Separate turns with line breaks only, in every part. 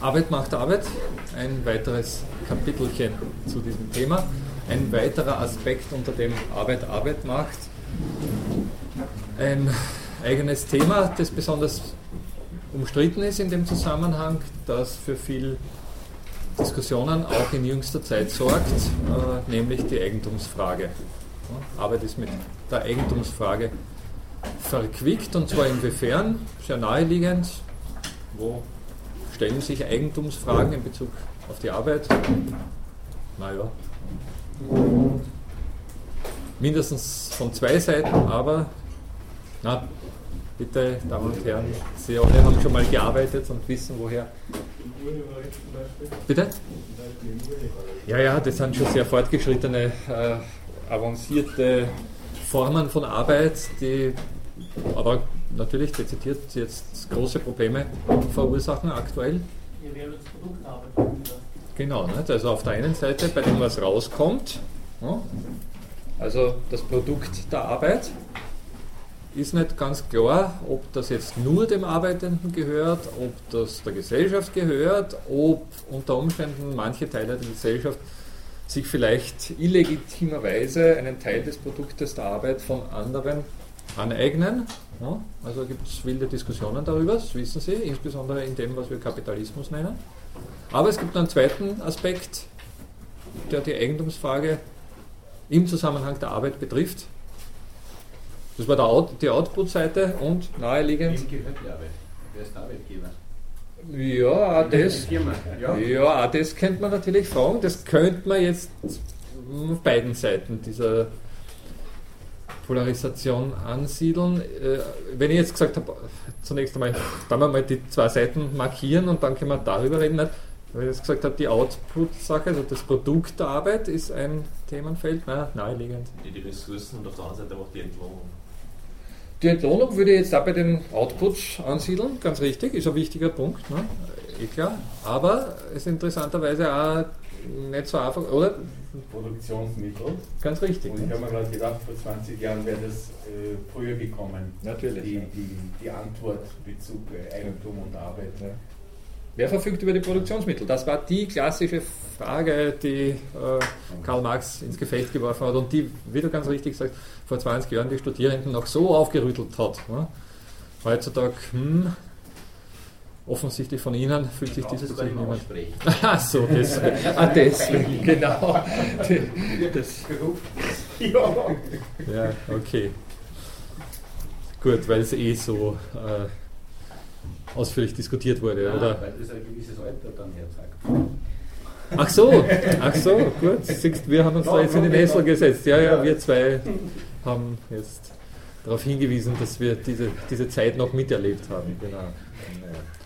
Arbeit macht Arbeit, ein weiteres Kapitelchen zu diesem Thema, ein weiterer Aspekt, unter dem Arbeit Arbeit macht. Ein eigenes Thema, das besonders umstritten ist in dem Zusammenhang, das für viel Diskussionen auch in jüngster Zeit sorgt, äh, nämlich die Eigentumsfrage. Arbeit ist mit der Eigentumsfrage verquickt und zwar inwiefern, sehr naheliegend, wo stellen sich Eigentumsfragen in Bezug auf die Arbeit? Naja, mindestens von zwei Seiten, aber na, bitte, Damen und Herren, Sie alle haben schon mal gearbeitet und wissen, woher. Bitte? Ja, ja, das sind schon sehr fortgeschrittene, äh, avancierte Formen von Arbeit, die aber natürlich dezidiert jetzt große Probleme verursachen aktuell. Genau, nicht? also auf der einen Seite, bei dem was rauskommt, also das Produkt der Arbeit, ist nicht ganz klar, ob das jetzt nur dem Arbeitenden gehört, ob das der Gesellschaft gehört, ob unter Umständen manche Teile der Gesellschaft sich vielleicht illegitimerweise einen Teil des Produktes der Arbeit von anderen aneignen. Ja, also gibt es wilde Diskussionen darüber, das wissen Sie, insbesondere in dem, was wir Kapitalismus nennen. Aber es gibt einen zweiten Aspekt, der die Eigentumsfrage im Zusammenhang der Arbeit betrifft. Das war Out, die Output-Seite und naheliegend. Wem gehört die Arbeit? Wer ist der Arbeitgeber? Ja, das, ja. ja, das könnte man natürlich fragen. Das könnte man jetzt auf beiden Seiten dieser Polarisation ansiedeln. Äh, wenn ich jetzt gesagt habe, zunächst einmal, dann mal die zwei Seiten markieren und dann können wir darüber reden. Nicht? Weil ich jetzt gesagt habe, die Output-Sache, also das Produkt der Arbeit ist ein Themenfeld, na, naheliegend.
Die, die Ressourcen und auf der anderen Seite auch die Entlohnung.
Die Entlohnung würde ich jetzt auch bei den Outputs ansiedeln, ganz richtig, ist ein wichtiger Punkt, ne? eh klar. Aber es ist interessanterweise auch nicht so einfach, oder?
Produktionsmittel.
Ganz richtig.
Und ich habe mir gerade gedacht, vor 20 Jahren wäre das äh, früher gekommen.
Natürlich.
Die, die, die Antwort Bezug äh, Eigentum und Arbeit. Ja.
Wer verfügt über die Produktionsmittel? Das war die klassische Frage, die äh, Karl Marx ins Gefecht geworfen hat und die, wie du ganz richtig sagst, vor 20 Jahren die Studierenden noch so aufgerüttelt hat. Ne? Heutzutage, hm, offensichtlich von Ihnen fühlt sich dieses zu niemand. Ach so, deswegen, ah, deswegen genau. Das, ja, okay. Gut, weil es eh so äh, ausführlich diskutiert wurde, ja, oder?
Weil das ein gewisses Alter dann herzeigt.
Ach so, ach so, gut. Siehst, wir haben uns da jetzt in den Nessel gesetzt. Ja, ja, wir zwei haben jetzt darauf hingewiesen, dass wir diese, diese Zeit noch miterlebt haben. Genau.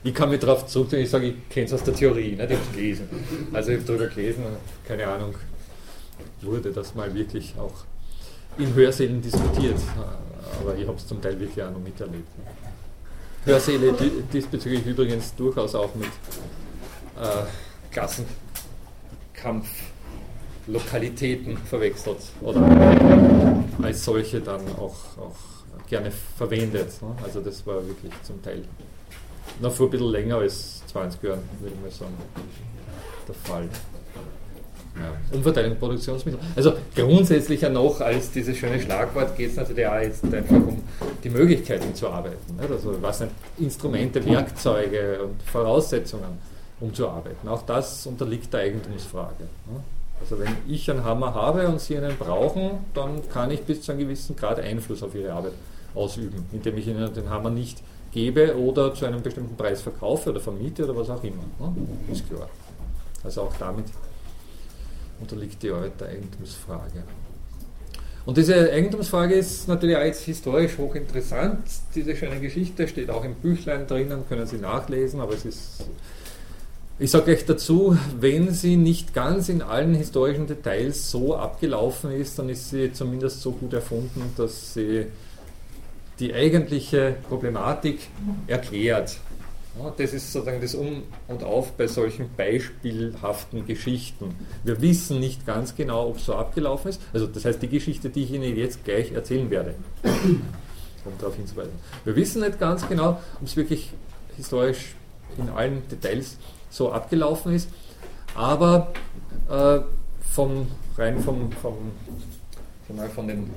Ich kann mich darauf zurückziehen, ich sage, ich kenne es aus der Theorie, nicht? ich habe es gelesen. Also ich habe darüber gelesen, keine Ahnung, wurde das mal wirklich auch in Hörsälen diskutiert, aber ich habe es zum Teil wirklich auch noch miterlebt. Hörsäle die, diesbezüglich übrigens durchaus auch mit äh, Klassenkampflokalitäten verwechselt oder als solche dann auch, auch gerne verwendet. Ne? Also das war wirklich zum Teil noch vor ein bisschen länger als 20 Jahren, würde ich mal sagen, der Fall. Ja. Umverteilung Produktionsmittel. Also grundsätzlich ja noch als dieses schöne Schlagwort geht es natürlich auch jetzt einfach um die Möglichkeiten zu arbeiten. Nicht? Also was sind Instrumente, Werkzeuge und Voraussetzungen, um zu arbeiten. Auch das unterliegt der Eigentumsfrage. Also wenn ich einen Hammer habe und Sie einen brauchen, dann kann ich bis zu einem gewissen Grad Einfluss auf Ihre Arbeit ausüben, indem ich Ihnen den Hammer nicht gebe oder zu einem bestimmten Preis verkaufe oder vermiete oder was auch immer. Ne? Ist klar. Also auch damit unterliegt die Arbeit der Eigentumsfrage. Und diese Eigentumsfrage ist natürlich auch jetzt historisch hochinteressant. Diese schöne Geschichte steht auch im Büchlein drinnen, können Sie nachlesen, aber es ist ich sage gleich dazu, wenn sie nicht ganz in allen historischen Details so abgelaufen ist, dann ist sie zumindest so gut erfunden, dass sie die eigentliche Problematik erklärt. Ja, das ist sozusagen das Um und Auf bei solchen beispielhaften Geschichten. Wir wissen nicht ganz genau, ob es so abgelaufen ist. Also das heißt, die Geschichte, die ich Ihnen jetzt gleich erzählen werde, um darauf hinzuweisen. Wir wissen nicht ganz genau, ob es wirklich historisch in allen Details so abgelaufen ist. Aber äh, vom, rein vom, vom, von den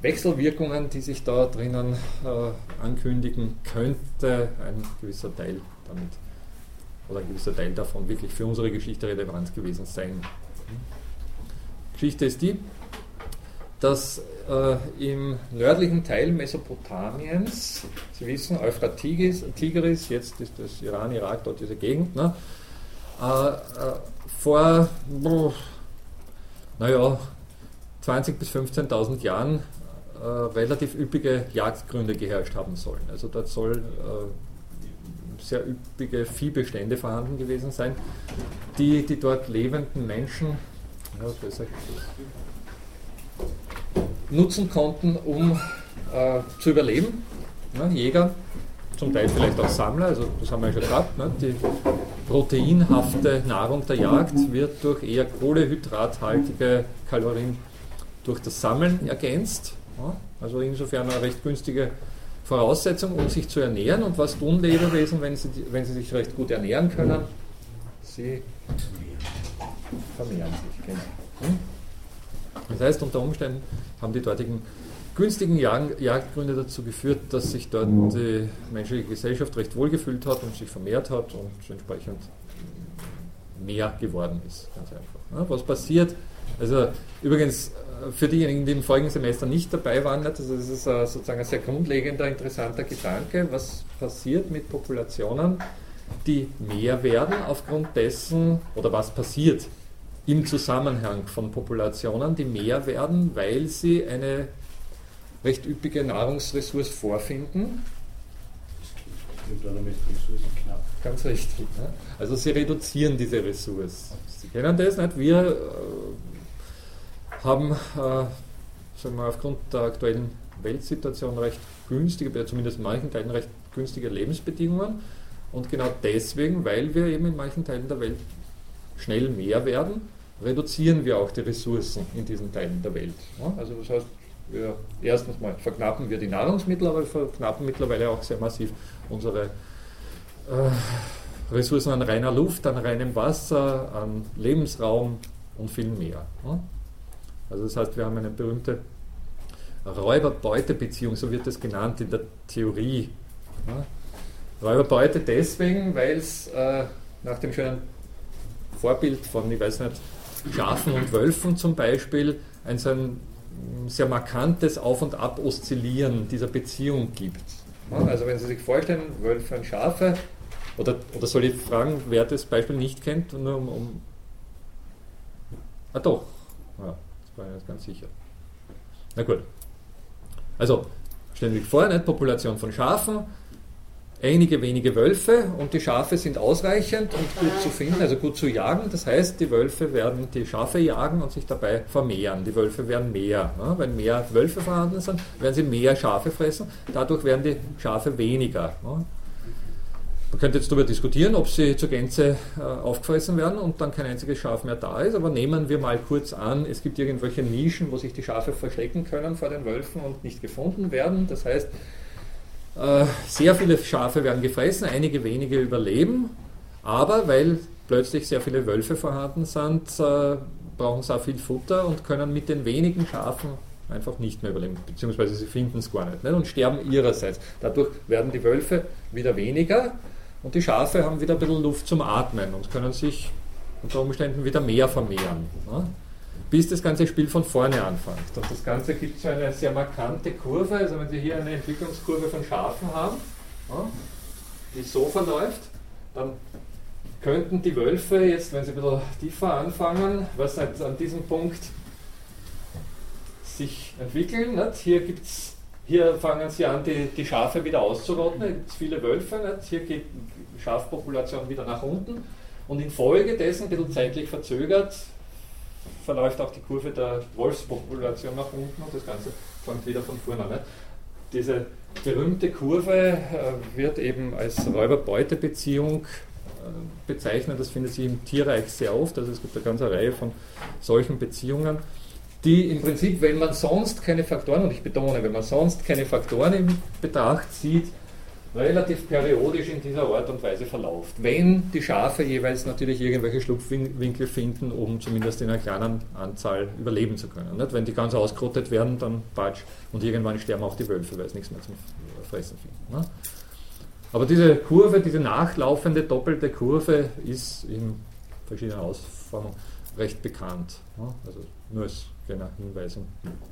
Wechselwirkungen, die sich da drinnen äh, ankündigen, könnte ein gewisser Teil damit oder ein gewisser Teil davon wirklich für unsere Geschichte relevant gewesen sein. Geschichte ist die, dass äh, im nördlichen Teil Mesopotamiens, Sie wissen, Euphrat Tigris, jetzt ist das Iran, Irak, dort diese Gegend, ne, äh, äh, vor, naja, 20.000 bis 15.000 Jahren äh, relativ üppige Jagdgründe geherrscht haben sollen. Also dort soll äh, sehr üppige Viehbestände vorhanden gewesen sein, die die dort lebenden Menschen ja, nutzen konnten, um äh, zu überleben. Ja, Jäger, zum Teil vielleicht auch Sammler, also das haben wir ja schon gehabt. Ne? Die proteinhafte Nahrung der Jagd wird durch eher kohlehydrathaltige Kalorien durch das Sammeln ergänzt. Also insofern eine recht günstige Voraussetzung, um sich zu ernähren. Und was tun Lebewesen, wenn sie, wenn sie sich recht gut ernähren können? Sie vermehren sich. Genau. Hm? Das heißt, unter Umständen haben die dortigen günstigen Jagdgründe dazu geführt, dass sich dort die menschliche Gesellschaft recht wohlgefühlt hat und sich vermehrt hat und entsprechend mehr geworden ist. Ganz einfach. Was passiert? Also übrigens für diejenigen, die im folgenden Semester nicht dabei waren, also das ist sozusagen ein sehr grundlegender, interessanter Gedanke, was passiert mit Populationen, die mehr werden aufgrund dessen, oder was passiert im Zusammenhang von Populationen, die mehr werden, weil sie eine recht üppige Nahrungsressource vorfinden. Ganz richtig. Ne? Also sie reduzieren diese Ressource. Sie kennen das nicht? Wir äh, haben äh, sagen wir, aufgrund der aktuellen Weltsituation recht günstige, zumindest in manchen Teilen recht günstige Lebensbedingungen. Und genau deswegen, weil wir eben in manchen Teilen der Welt schnell mehr werden, reduzieren wir auch die Ressourcen in diesen Teilen der Welt. Also das heißt, wir, erstens mal verknappen wir die Nahrungsmittel, aber wir verknappen mittlerweile auch sehr massiv unsere äh, Ressourcen an reiner Luft, an reinem Wasser, an Lebensraum und viel mehr. Also das heißt, wir haben eine berühmte Räuber-Beute-Beziehung, so wird das genannt in der Theorie. Ja. Räuber-Beute deswegen, weil es äh, nach dem schönen Vorbild von, ich weiß nicht, Schafen und Wölfen zum Beispiel, ein so ein sehr markantes Auf- und Ab-Oszillieren dieser Beziehung gibt. Ja, also wenn Sie sich vorstellen, Wölfe und Schafe, oder, oder soll ich fragen, wer das Beispiel nicht kennt, nur um, um Ah doch, war ich ganz sicher. Na gut. Also, stellen sich vor, eine Population von Schafen, einige wenige Wölfe und die Schafe sind ausreichend und gut zu finden, also gut zu jagen. Das heißt, die Wölfe werden die Schafe jagen und sich dabei vermehren. Die Wölfe werden mehr. Ne? Wenn mehr Wölfe vorhanden sind, werden sie mehr Schafe fressen. Dadurch werden die Schafe weniger. Ne? Man könnte jetzt darüber diskutieren, ob sie zur Gänze äh, aufgefressen werden und dann kein einziges Schaf mehr da ist, aber nehmen wir mal kurz an, es gibt irgendwelche Nischen, wo sich die Schafe verstecken können vor den Wölfen und nicht gefunden werden. Das heißt, äh, sehr viele Schafe werden gefressen, einige wenige überleben, aber weil plötzlich sehr viele Wölfe vorhanden sind, äh, brauchen sie auch viel Futter und können mit den wenigen Schafen einfach nicht mehr überleben, beziehungsweise sie finden es gar nicht, nicht und sterben ihrerseits. Dadurch werden die Wölfe wieder weniger und die Schafe haben wieder ein bisschen Luft zum Atmen und können sich unter Umständen wieder mehr vermehren. Ne? Bis das ganze Spiel von vorne anfängt. Und das Ganze gibt so eine sehr markante Kurve. Also wenn Sie hier eine Entwicklungskurve von Schafen haben, ne, die so verläuft, dann könnten die Wölfe jetzt, wenn sie ein bisschen tiefer anfangen, was an diesem Punkt sich entwickeln. Nicht? Hier gibt's hier fangen sie an, die, die Schafe wieder auszurotten. Es gibt viele Wölfe. Nicht? Hier geht die Schafpopulation wieder nach unten. Und infolgedessen, ein bisschen zeitlich verzögert, verläuft auch die Kurve der Wolfspopulation nach unten und das Ganze fängt wieder von vorne an. Diese berühmte Kurve äh, wird eben als Räuber-Beute-Beziehung äh, bezeichnet. Das findet sich im Tierreich sehr oft. Also es gibt eine ganze Reihe von solchen Beziehungen die im Prinzip, wenn man sonst keine Faktoren, und ich betone, wenn man sonst keine Faktoren in Betracht zieht, relativ periodisch in dieser Art und Weise verläuft. Wenn die Schafe jeweils natürlich irgendwelche Schlupfwinkel finden, um zumindest in einer kleinen Anzahl überleben zu können. Nicht? Wenn die ganz ausgerottet werden, dann patsch und irgendwann sterben auch die Wölfe, weil sie nichts mehr zum Fressen finden. Nicht? Aber diese Kurve, diese nachlaufende doppelte Kurve ist in verschiedenen Ausformungen recht bekannt. Also nur als kleiner Hinweis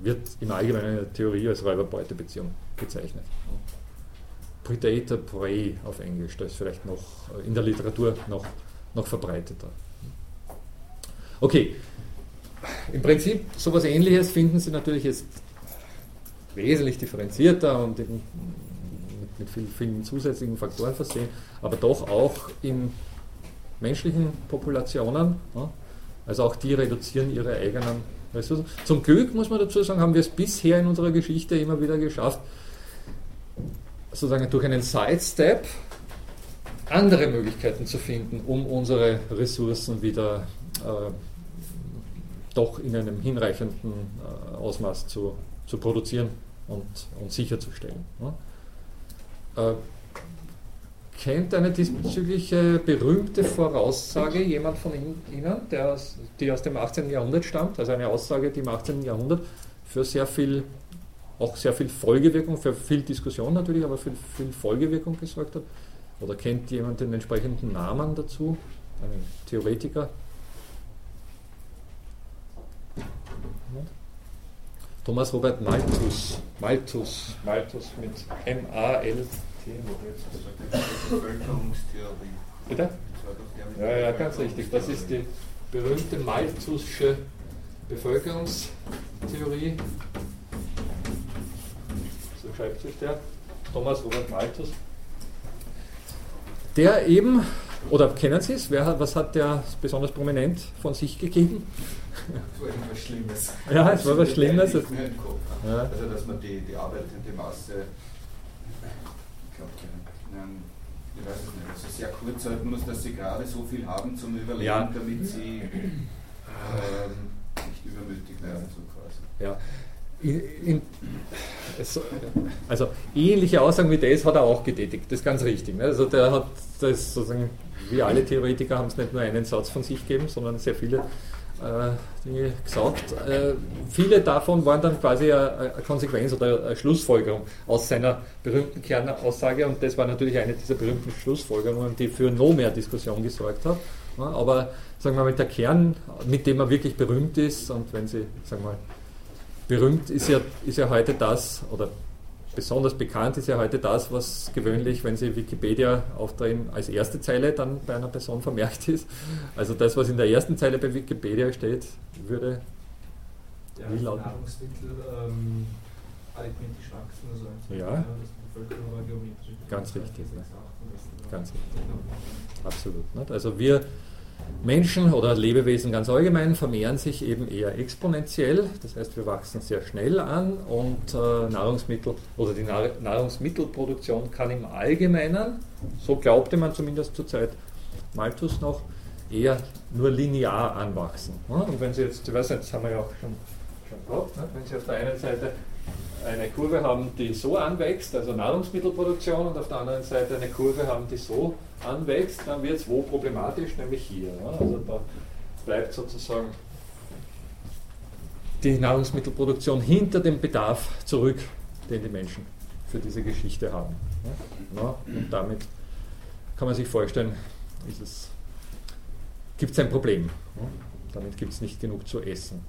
wird im Allgemeinen in der Theorie als Räuber-Beute-Beziehung bezeichnet. Predator-Prey auf Englisch, das ist vielleicht noch in der Literatur noch, noch verbreiteter. Okay, im Prinzip sowas ähnliches finden Sie natürlich jetzt wesentlich differenzierter und mit, mit vielen, vielen zusätzlichen Faktoren versehen, aber doch auch in menschlichen Populationen. Also auch die reduzieren ihre eigenen Ressourcen. Zum Glück, muss man dazu sagen, haben wir es bisher in unserer Geschichte immer wieder geschafft, sozusagen durch einen Sidestep andere Möglichkeiten zu finden, um unsere Ressourcen wieder äh, doch in einem hinreichenden äh, Ausmaß zu, zu produzieren und, und sicherzustellen. Ja. Äh, kennt eine diesbezügliche berühmte Voraussage jemand von Ihnen, der die aus dem 18. Jahrhundert stammt? Also eine Aussage, die im 18. Jahrhundert für sehr viel auch sehr viel Folgewirkung, für viel Diskussion natürlich, aber für viel Folgewirkung gesorgt hat? Oder kennt jemand den entsprechenden Namen dazu? Einen Theoretiker? Thomas Robert Malthus. Malthus. Malthus mit M-A-L-T. Bitte? Ja, ja, ganz richtig. Das ist die berühmte Malthusche Bevölkerungstheorie schreibt sich der, Thomas Robert Malthus, der eben, oder kennen Sie es, wer, was hat der besonders prominent von sich gegeben?
Es war irgendwas Schlimmes.
Ja, es war was Schlimmes.
Ja. Also, dass man die, die arbeitende Masse, ich glaube, ich weiß es nicht, also sehr kurz halten muss, dass sie gerade so viel haben zum Überleben, ja. damit sie ähm, nicht übermütig werden, so quasi.
Ja, in, in, also ähnliche Aussagen wie das hat er auch getätigt, das ist ganz richtig. Ne? Also der hat das sozusagen, wie alle Theoretiker haben es nicht nur einen Satz von sich gegeben, sondern sehr viele Dinge gesagt. Äh, viele davon waren dann quasi eine, Konsequenz oder eine Schlussfolgerung aus seiner berühmten Kernaussage und das war natürlich eine dieser berühmten Schlussfolgerungen, die für noch mehr Diskussion gesorgt hat. Aber sagen wir mal, der Kern, mit dem er wirklich berühmt ist und wenn Sie, sagen wir mal, berühmt ist ja, ist ja heute das, oder besonders bekannt ist ja heute das, was gewöhnlich, wenn Sie Wikipedia aufdrehen, als erste Zeile dann bei einer Person vermerkt ist. Also das, was in der ersten Zeile bei Wikipedia steht, würde
ja, wie lauten? Nahrungsmittel ähm, arithmetisch wachsen, also
ja. ja Ganz richtig. Ne? Ganz richtig. Absolut. Nicht? Also wir Menschen oder Lebewesen ganz allgemein vermehren sich eben eher exponentiell, das heißt wir wachsen sehr schnell an und äh, Nahrungsmittel oder die Nahrungsmittelproduktion kann im Allgemeinen, so glaubte man zumindest zur Zeit Malthus noch, eher nur linear anwachsen. Und wenn Sie jetzt, ich weiß nicht, das haben wir ja auch schon, schon gehabt, ne? wenn Sie auf der einen Seite eine Kurve haben, die so anwächst, also Nahrungsmittelproduktion, und auf der anderen Seite eine Kurve haben, die so anwächst, dann wird es wo problematisch, nämlich hier. Also da bleibt sozusagen die Nahrungsmittelproduktion hinter dem Bedarf zurück, den die Menschen für diese Geschichte haben. und damit kann man sich vorstellen, gibt es ein Problem. Damit gibt es nicht genug zu essen.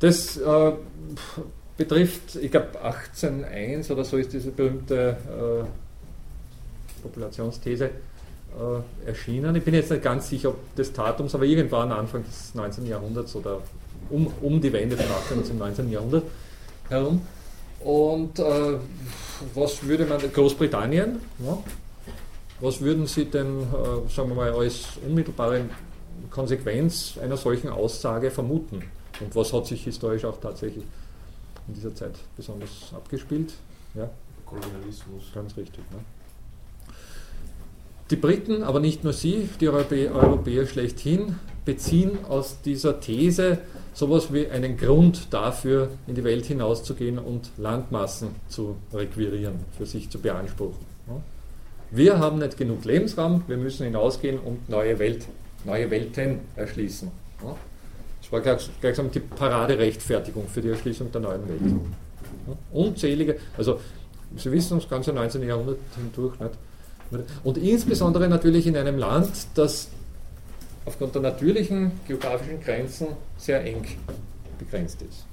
Das äh, betrifft, ich glaube 18.1 oder so ist diese berühmte äh, Populationsthese äh, erschienen. Ich bin jetzt nicht ganz sicher, ob des Datums, aber irgendwann Anfang des 19. Jahrhunderts oder um, um die Wende des 18. zum 19. Jahrhundert herum. Und äh, was würde man, Großbritannien, ja, was würden Sie denn, äh, sagen wir mal, als unmittelbare Konsequenz einer solchen Aussage vermuten? Und was hat sich historisch auch tatsächlich in dieser Zeit besonders abgespielt?
Ja? Kolonialismus.
Ganz richtig. Ne? Die Briten, aber nicht nur sie, die Europä Europäer schlechthin, beziehen aus dieser These sowas wie einen Grund dafür, in die Welt hinauszugehen und Landmassen zu requirieren, für sich zu beanspruchen. Wir haben nicht genug Lebensraum, wir müssen hinausgehen und neue, Welt, neue Welten erschließen. War gleichsam die Paraderechtfertigung für die Erschließung der neuen Welt. Unzählige, also Sie wissen, das ganze 19. Jahrhundert hindurch nicht. Und insbesondere natürlich in einem Land, das aufgrund der natürlichen geografischen Grenzen sehr eng begrenzt ist.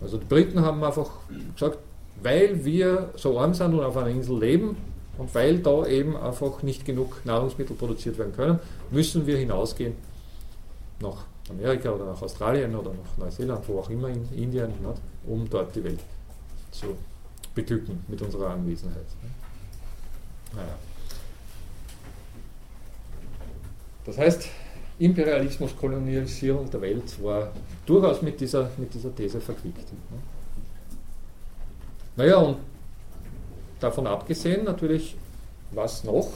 Also die Briten haben einfach gesagt, weil wir so arm sind und auf einer Insel leben und weil da eben einfach nicht genug Nahrungsmittel produziert werden können, müssen wir hinausgehen nach Amerika oder nach Australien oder nach Neuseeland, wo auch immer in Indien, um dort die Welt zu beglücken mit unserer Anwesenheit. Naja. Das heißt, Imperialismus, Kolonialisierung der Welt war durchaus mit dieser, mit dieser These verquickt. Naja, und davon abgesehen natürlich, was noch?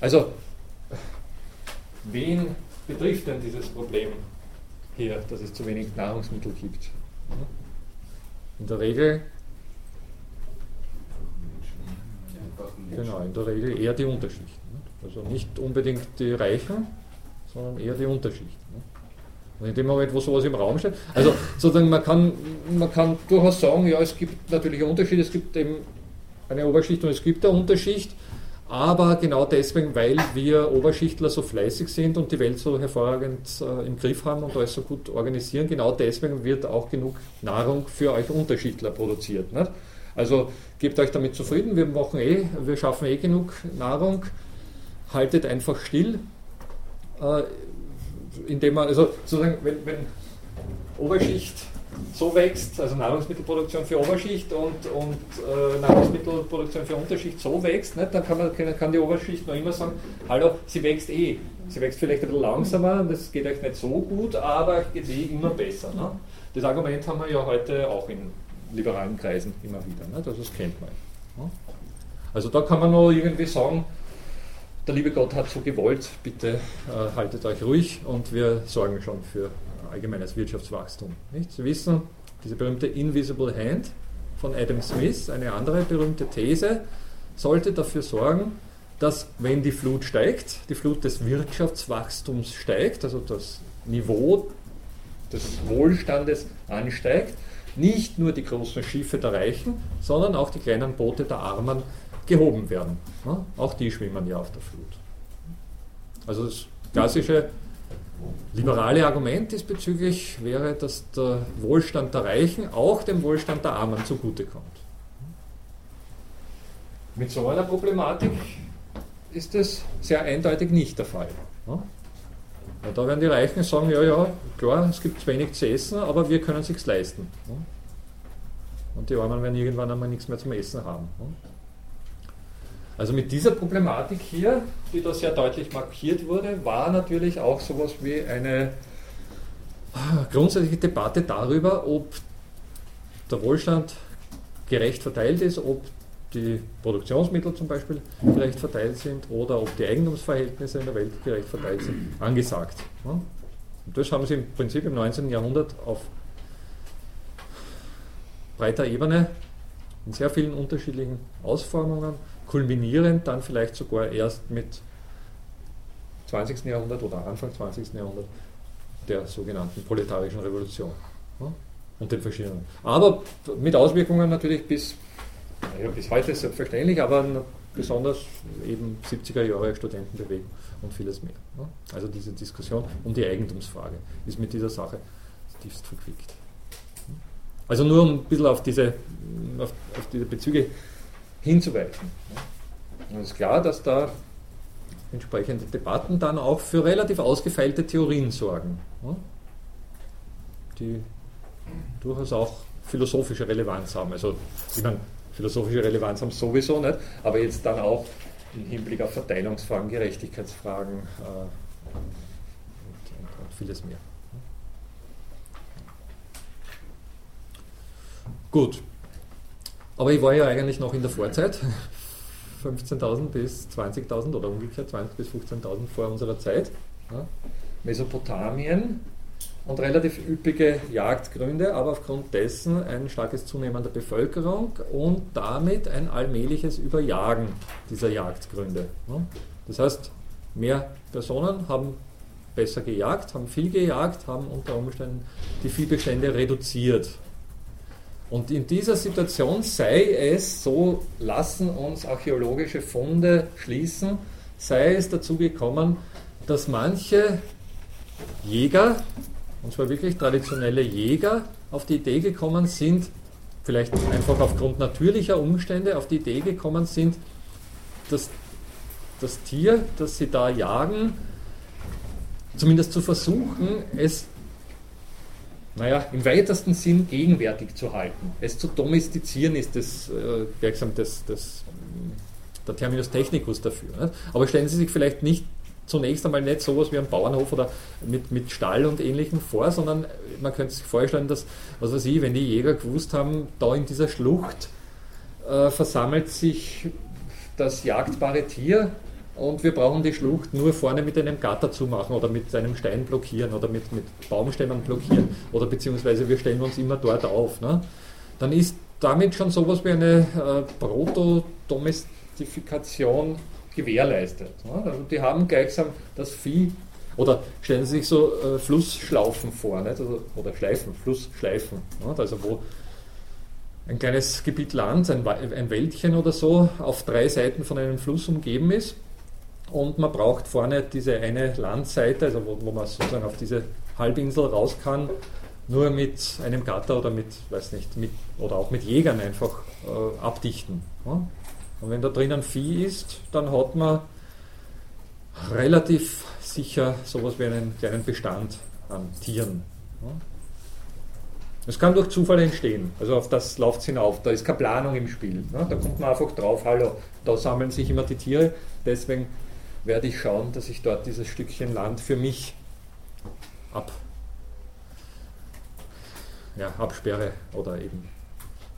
Also, wen betrifft denn dieses Problem hier, dass es zu wenig Nahrungsmittel gibt? In der Regel Genau, in der Regel eher die Unterschichten. Also nicht unbedingt die Reichen, sondern eher die Unterschichten. Und in dem Moment, wo sowas im Raum steht, also sozusagen man kann, man kann durchaus sagen, ja, es gibt natürlich Unterschiede, es gibt eben eine Oberschicht und es gibt eine Unterschicht, aber genau deswegen, weil wir Oberschichtler so fleißig sind und die Welt so hervorragend äh, im Griff haben und alles so gut organisieren, genau deswegen wird auch genug Nahrung für euch Unterschichtler produziert. Nicht? Also gebt euch damit zufrieden, wir machen eh, wir schaffen eh genug Nahrung, haltet einfach still, äh, indem man, also sozusagen, wenn, wenn Oberschicht so wächst, also Nahrungsmittelproduktion für Oberschicht und, und äh, Nahrungsmittelproduktion für Unterschicht so wächst, nicht, dann kann, man, kann die Oberschicht noch immer sagen, hallo, sie wächst eh. Sie wächst vielleicht ein bisschen langsamer, das geht euch nicht so gut, aber geht eh immer besser. Ne? Das Argument haben wir ja heute auch in liberalen Kreisen immer wieder. Ne? Also das kennt man. Ne? Also da kann man nur irgendwie sagen, der liebe Gott hat so gewollt, bitte äh, haltet euch ruhig und wir sorgen schon für allgemeines Wirtschaftswachstum. Nicht? Sie wissen, diese berühmte Invisible Hand von Adam Smith, eine andere berühmte These, sollte dafür sorgen, dass wenn die Flut steigt, die Flut des Wirtschaftswachstums steigt, also das Niveau des Wohlstandes ansteigt, nicht nur die großen Schiffe der Reichen, sondern auch die kleinen Boote der Armen gehoben werden. Auch die schwimmen ja auf der Flut. Also das klassische liberale Argument diesbezüglich wäre, dass der Wohlstand der Reichen auch dem Wohlstand der Armen zugutekommt. Mit so einer Problematik ist es sehr eindeutig nicht der Fall. Ja, da werden die Reichen sagen, ja, ja, klar, es gibt zu wenig zu essen, aber wir können es sich leisten. Und die Armen werden irgendwann einmal nichts mehr zum Essen haben. Also mit dieser Problematik hier, die da sehr deutlich markiert wurde, war natürlich auch sowas wie eine ah, grundsätzliche Debatte darüber, ob der Wohlstand gerecht verteilt ist, ob die Produktionsmittel zum Beispiel gerecht verteilt sind oder ob die Eigentumsverhältnisse in der Welt gerecht verteilt sind, angesagt. Und das haben sie im Prinzip im 19. Jahrhundert auf breiter Ebene in sehr vielen unterschiedlichen Ausformungen, kulminierend dann vielleicht sogar erst mit 20. Jahrhundert oder Anfang 20. Jahrhundert der sogenannten proletarischen Revolution und den verschiedenen. Aber mit Auswirkungen natürlich bis ja, bis heute selbstverständlich, aber besonders eben 70er Jahre Studentenbewegung und vieles mehr. Ne? Also diese Diskussion um die Eigentumsfrage ist mit dieser Sache tiefst verquickt. Also nur um ein bisschen auf diese, auf, auf diese Bezüge hinzuweisen. Und es ist klar, dass da entsprechende Debatten dann auch für relativ ausgefeilte Theorien sorgen, die durchaus auch philosophische Relevanz haben. Also, ich meine, philosophische Relevanz haben sowieso nicht, aber jetzt dann auch im Hinblick auf Verteilungsfragen, Gerechtigkeitsfragen äh, und vieles mehr. Gut. Aber ich war ja eigentlich noch in der Vorzeit. 15.000 bis 20.000 oder umgekehrt 20.000 bis 15.000 vor unserer Zeit. Ja. Mesopotamien und relativ üppige Jagdgründe, aber aufgrund dessen ein starkes Zunehmen der Bevölkerung und damit ein allmähliches Überjagen dieser Jagdgründe. Das heißt, mehr Personen haben besser gejagt, haben viel gejagt, haben unter Umständen die Viehbestände reduziert. Und in dieser Situation sei es, so lassen uns archäologische Funde schließen, sei es dazu gekommen, dass manche Jäger, und zwar wirklich traditionelle Jäger, auf die Idee gekommen sind, vielleicht einfach aufgrund natürlicher Umstände auf die Idee gekommen sind, dass das Tier, das sie da jagen, zumindest zu versuchen, es naja, im weitesten Sinn gegenwärtig zu halten. Es zu domestizieren ist das, äh, wirksam das, das, der Terminus technicus dafür. Nicht? Aber stellen Sie sich vielleicht nicht zunächst einmal nicht sowas wie ein Bauernhof oder mit, mit Stall und ähnlichem vor, sondern man könnte sich vorstellen, dass, was weiß ich, wenn die Jäger gewusst haben, da in dieser Schlucht äh, versammelt sich das jagdbare Tier und wir brauchen die Schlucht nur vorne mit einem Gatter zu machen oder mit einem Stein blockieren oder mit, mit Baumstämmen blockieren oder beziehungsweise wir stellen uns immer dort auf. Ne? Dann ist damit schon sowas wie eine äh, Proto-Domestifikation gewährleistet. Ne? Also die haben gleichsam das Vieh oder stellen Sie sich so äh, Flussschlaufen vor, nicht? Also, oder Schleifen, Flussschleifen. Ne? Also wo ein kleines Gebiet Land, ein, ein Wäldchen oder so, auf drei Seiten von einem Fluss umgeben ist und man braucht vorne diese eine Landseite, also wo, wo man sozusagen auf diese Halbinsel raus kann, nur mit einem Gatter oder mit, weiß nicht, mit, oder auch mit Jägern einfach äh, abdichten. Ja? Und wenn da drinnen Vieh ist, dann hat man relativ sicher sowas wie einen kleinen Bestand an Tieren. Es kann durch Zufall entstehen, also auf das läuft es hinauf, da ist keine Planung im Spiel. Da kommt man einfach drauf, hallo, da sammeln sich immer die Tiere, deswegen werde ich schauen, dass ich dort dieses Stückchen Land für mich ab, ja, absperre oder eben.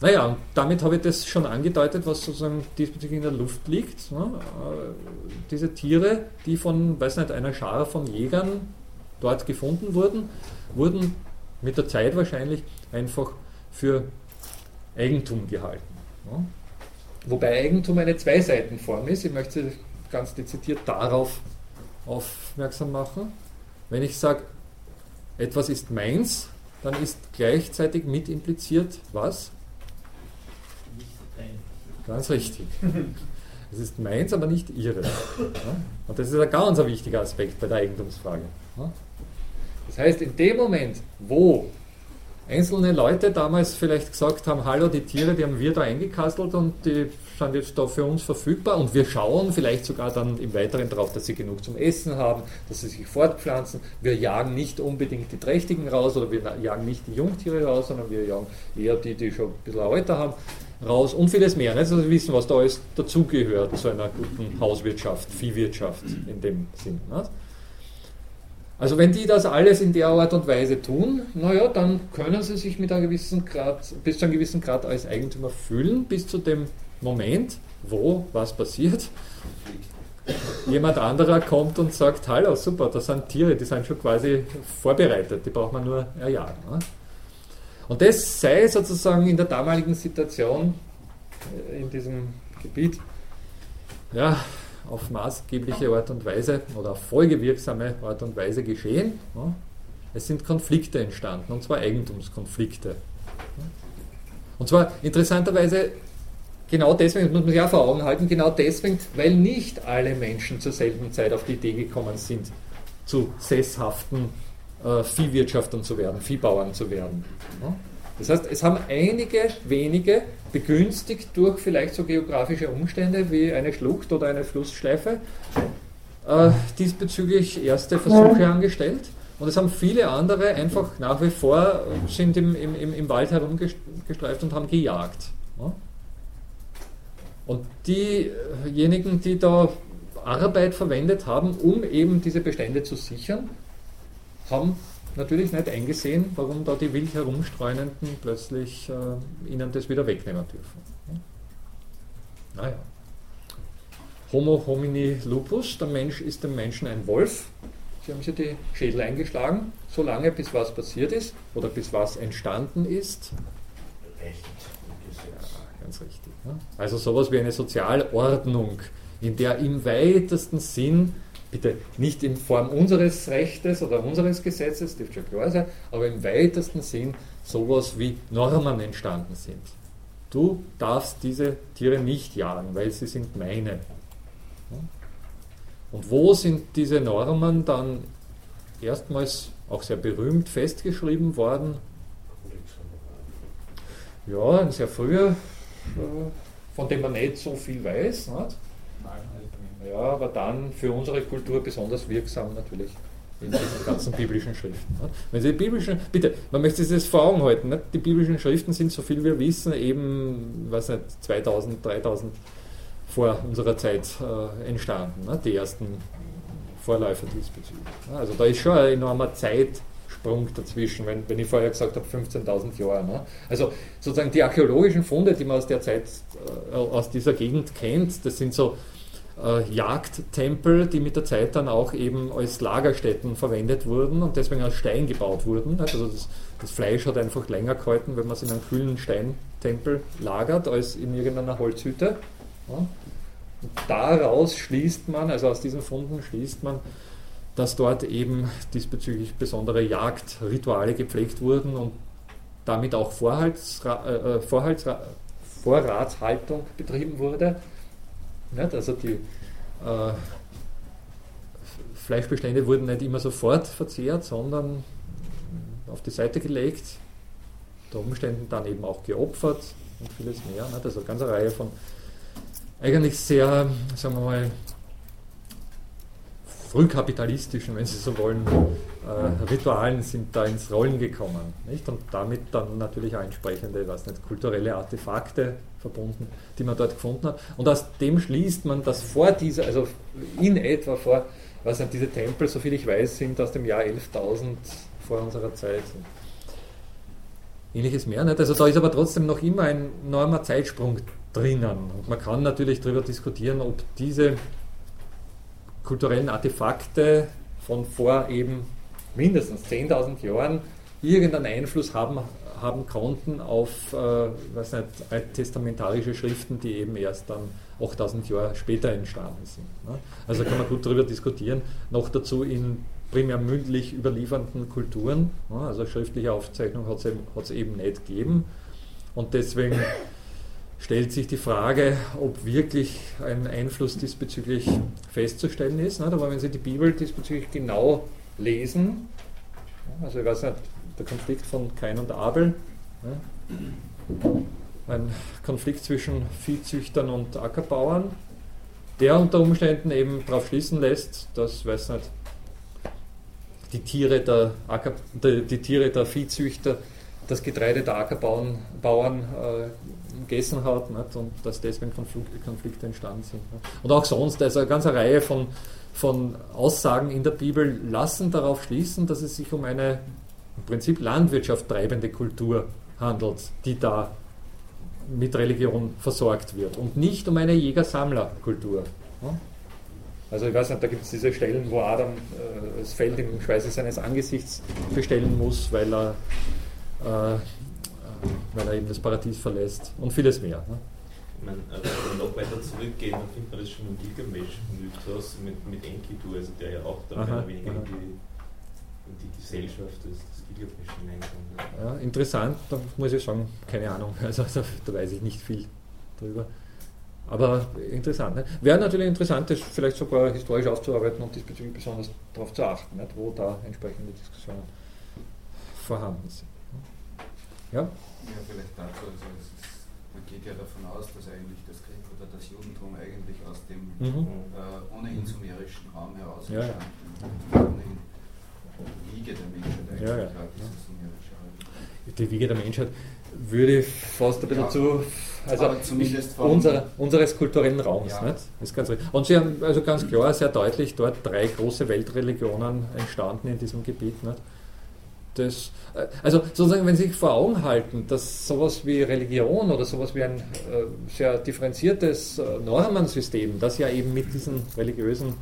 Naja, und damit habe ich das schon angedeutet, was sozusagen diesbezüglich in der Luft liegt. Ne? Äh, diese Tiere, die von, weiß nicht, einer Schar von Jägern dort gefunden wurden, wurden mit der Zeit wahrscheinlich einfach für Eigentum gehalten. Ne? Wobei Eigentum eine Zweiseitenform ist. Ich möchte ganz dezidiert darauf aufmerksam machen. Wenn ich sage, etwas ist meins, dann ist gleichzeitig mit impliziert was? Ganz richtig. Es ist meins, aber nicht ihre. Und das ist ein ganz wichtiger Aspekt bei der Eigentumsfrage. Das heißt, in dem Moment, wo einzelne Leute damals vielleicht gesagt haben, hallo, die Tiere, die haben wir da eingekastelt und die sind jetzt da für uns verfügbar und wir schauen vielleicht sogar dann im Weiteren darauf, dass sie genug zum Essen haben, dass sie sich fortpflanzen. Wir jagen nicht unbedingt die Trächtigen raus oder wir jagen nicht die Jungtiere raus, sondern wir jagen eher die, die schon ein bisschen Alter haben, raus und vieles mehr. Also wir wissen, was da alles dazugehört zu einer guten Hauswirtschaft, Viehwirtschaft in dem Sinn. Nicht? Also wenn die das alles in der Art und Weise tun, naja, dann können sie sich mit einem gewissen Grad, bis zu einem gewissen Grad als Eigentümer fühlen, bis zu dem Moment, wo was passiert. Jemand anderer kommt und sagt, hallo, super, das sind Tiere, die sind schon quasi vorbereitet, die braucht man nur erjagen. Ne? Und das sei sozusagen in der damaligen Situation äh, in diesem Gebiet ja, auf maßgebliche Art und Weise oder auf folgewirksame Art und Weise geschehen. Es sind Konflikte entstanden, und zwar Eigentumskonflikte. Und zwar interessanterweise genau deswegen, das muss man sich auch vor Augen halten, genau deswegen, weil nicht alle Menschen zur selben Zeit auf die Idee gekommen sind, zu sesshaften äh, Viehwirtschaftern zu werden, Viehbauern zu werden. Das heißt, es haben einige wenige, begünstigt durch vielleicht so geografische Umstände wie eine Schlucht oder eine Flussschleife, äh, diesbezüglich erste Versuche angestellt. Und es haben viele andere einfach nach wie vor sind im, im, im Wald herumgestreift und haben gejagt. Und diejenigen, die da Arbeit verwendet haben, um eben diese Bestände zu sichern, haben natürlich nicht eingesehen, warum da die wild herumstreunenden plötzlich äh, ihnen das wieder wegnehmen dürfen. Naja. Homo homini lupus, der Mensch ist dem Menschen ein Wolf. Sie haben sich die Schädel eingeschlagen, solange bis was passiert ist oder bis was entstanden ist.
Recht.
Ja, ganz richtig. Also sowas wie eine Sozialordnung, in der im weitesten Sinn, bitte nicht in Form unseres Rechtes oder unseres Gesetzes, dürfte schon klar sein, aber im weitesten Sinn sowas wie Normen entstanden sind. Du darfst diese Tiere nicht jagen, weil sie sind meine. Und wo sind diese Normen dann erstmals auch sehr berühmt festgeschrieben worden? Ja, ein sehr früher, von dem man nicht so viel weiß. Nicht? Ja, aber dann für unsere Kultur besonders wirksam natürlich in diesen ganzen biblischen Schriften. Wenn Sie die biblischen, bitte, man möchte sich das vor Augen halten, nicht? die biblischen Schriften sind, so viel wir wissen, eben, weiß nicht, 2000, 3000 vor unserer Zeit äh, entstanden, ne? die ersten Vorläufer diesbezüglich. Also da ist schon ein enormer Zeitsprung dazwischen, wenn, wenn ich vorher gesagt habe 15.000 Jahre. Ne? Also sozusagen die archäologischen Funde, die man aus der Zeit, äh, aus dieser Gegend kennt, das sind so äh, Jagdtempel, die mit der Zeit dann auch eben als Lagerstätten verwendet wurden und deswegen aus Stein gebaut wurden. Also das, das Fleisch hat einfach länger gehalten, wenn man es in einem kühlen Steintempel lagert, als in irgendeiner Holzhütte. Ja. Daraus schließt man, also aus diesen Funden schließt man, dass dort eben diesbezüglich besondere Jagdrituale gepflegt wurden und damit auch Vorhaltsra äh, Vorhaltsra Vorratshaltung betrieben wurde. Nicht? Also die äh, Fleischbestände wurden nicht immer sofort verzehrt, sondern auf die Seite gelegt, unter Umständen dann eben auch geopfert und vieles mehr. Nicht? Also eine ganze Reihe von eigentlich sehr, sagen wir mal, frühkapitalistischen, wenn Sie so wollen, äh, Ritualen sind da ins Rollen gekommen. Nicht? Und damit dann natürlich auch entsprechende, was nicht, kulturelle Artefakte verbunden, die man dort gefunden hat. Und aus dem schließt man, dass vor dieser, also in etwa vor, was nicht, diese Tempel, soviel ich weiß, sind aus dem Jahr 11.000 vor unserer Zeit. Ähnliches mehr nicht. Also da ist aber trotzdem noch immer ein enormer Zeitsprung drinnen. Und man kann natürlich darüber diskutieren, ob diese kulturellen Artefakte von vor eben mindestens 10.000 Jahren irgendeinen Einfluss haben, haben konnten auf äh, was nicht, alttestamentarische Schriften, die eben erst dann 8000 Jahre später entstanden sind. Ne? Also kann man gut darüber diskutieren. Noch dazu in primär mündlich überliefernden Kulturen, ne? also schriftliche Aufzeichnung hat es eben nicht gegeben. Und deswegen stellt sich die Frage, ob wirklich ein Einfluss diesbezüglich festzustellen ist. Aber wenn Sie die Bibel diesbezüglich genau lesen, also ich weiß nicht, der Konflikt von Kain und Abel, ein Konflikt zwischen Viehzüchtern und Ackerbauern, der unter Umständen eben darauf schließen lässt, dass, weiß nicht, die Tiere der, Acker, die, die Tiere der Viehzüchter das Getreide der Ackerbauern Bauern, äh, gegessen hat nicht? und dass deswegen Konflikte entstanden sind. Nicht? Und auch sonst, also eine ganze Reihe von, von Aussagen in der Bibel lassen darauf schließen, dass es sich um eine im Prinzip Landwirtschaft treibende Kultur handelt, die da mit Religion versorgt wird und nicht um eine Jäger-Sammler-Kultur. Also ich weiß nicht, da gibt es diese Stellen, wo Adam äh, das Feld im Schweiße seines Angesichts bestellen muss, weil er weil er eben das Paradies verlässt und vieles mehr. Ne?
Ich meine, also wenn wir noch weiter zurückgehen, dann findet man das schon im Gilgamesch-Mythos mit, mit Enkidu, also der ja auch dann mehr oder weniger in die, in die Gesellschaft des, des Gilgamesch hineinkommt.
Ne? Ja, interessant, da muss ich sagen, keine Ahnung, also, also da weiß ich nicht viel drüber. Aber interessant. Ne? Wäre natürlich interessant, das vielleicht sogar historisch aufzuarbeiten und diesbezüglich besonders darauf zu achten, nicht? wo da entsprechende Diskussionen vorhanden sind. Ja?
Ja, vielleicht dazu. Also ist, man geht ja davon aus, dass eigentlich das Krieg oder das Judentum eigentlich aus dem mhm. äh, ohnehin sumerischen Raum heraus
ja,
entstanden ja. ohnehin Wiege der Menschheit eigentlich
ja, ja. sumerische Raum. Die Wiege der Menschheit würde fast ein bisschen ja, zu, also zumindest unser, unseres kulturellen Raums. Ja. Nicht? Ist ganz Und Sie haben also ganz klar, sehr deutlich dort drei große Weltreligionen entstanden in diesem Gebiet. Nicht? Das, äh, also sozusagen, wenn Sie sich vor Augen halten, dass sowas wie Religion oder sowas wie ein äh, sehr differenziertes äh, Normensystem, das ja eben mit diesen religiösen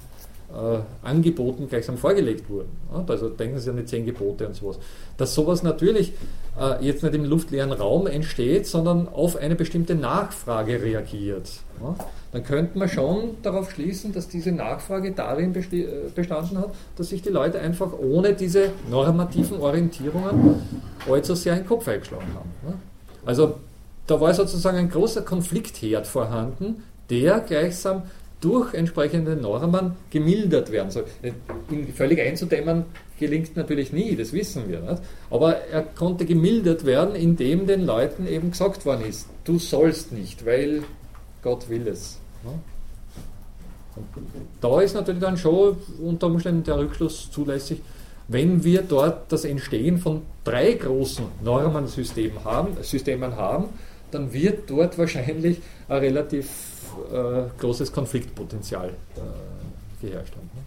äh, Angeboten gleichsam vorgelegt wurden. Ja? Also denken Sie an die zehn Gebote und sowas. Dass sowas natürlich äh, jetzt nicht im luftleeren Raum entsteht, sondern auf eine bestimmte Nachfrage reagiert. Ja? Dann könnte man schon darauf schließen, dass diese Nachfrage darin äh, bestanden hat, dass sich die Leute einfach ohne diese normativen Orientierungen allzu sehr in den Kopf eingeschlagen haben. Ja? Also da war sozusagen ein großer Konfliktherd vorhanden, der gleichsam durch entsprechende Normen gemildert werden soll. Ihn völlig einzudämmen gelingt natürlich nie, das wissen wir. Nicht? Aber er konnte gemildert werden, indem den Leuten eben gesagt worden ist, du sollst nicht, weil Gott will es. Und da ist natürlich dann schon unter Umständen der Rückschluss zulässig, wenn wir dort das Entstehen von drei großen Normensystemen haben, Systemen haben dann wird dort wahrscheinlich ein relativ äh, großes Konfliktpotenzial äh, geherrscht haben. Ne?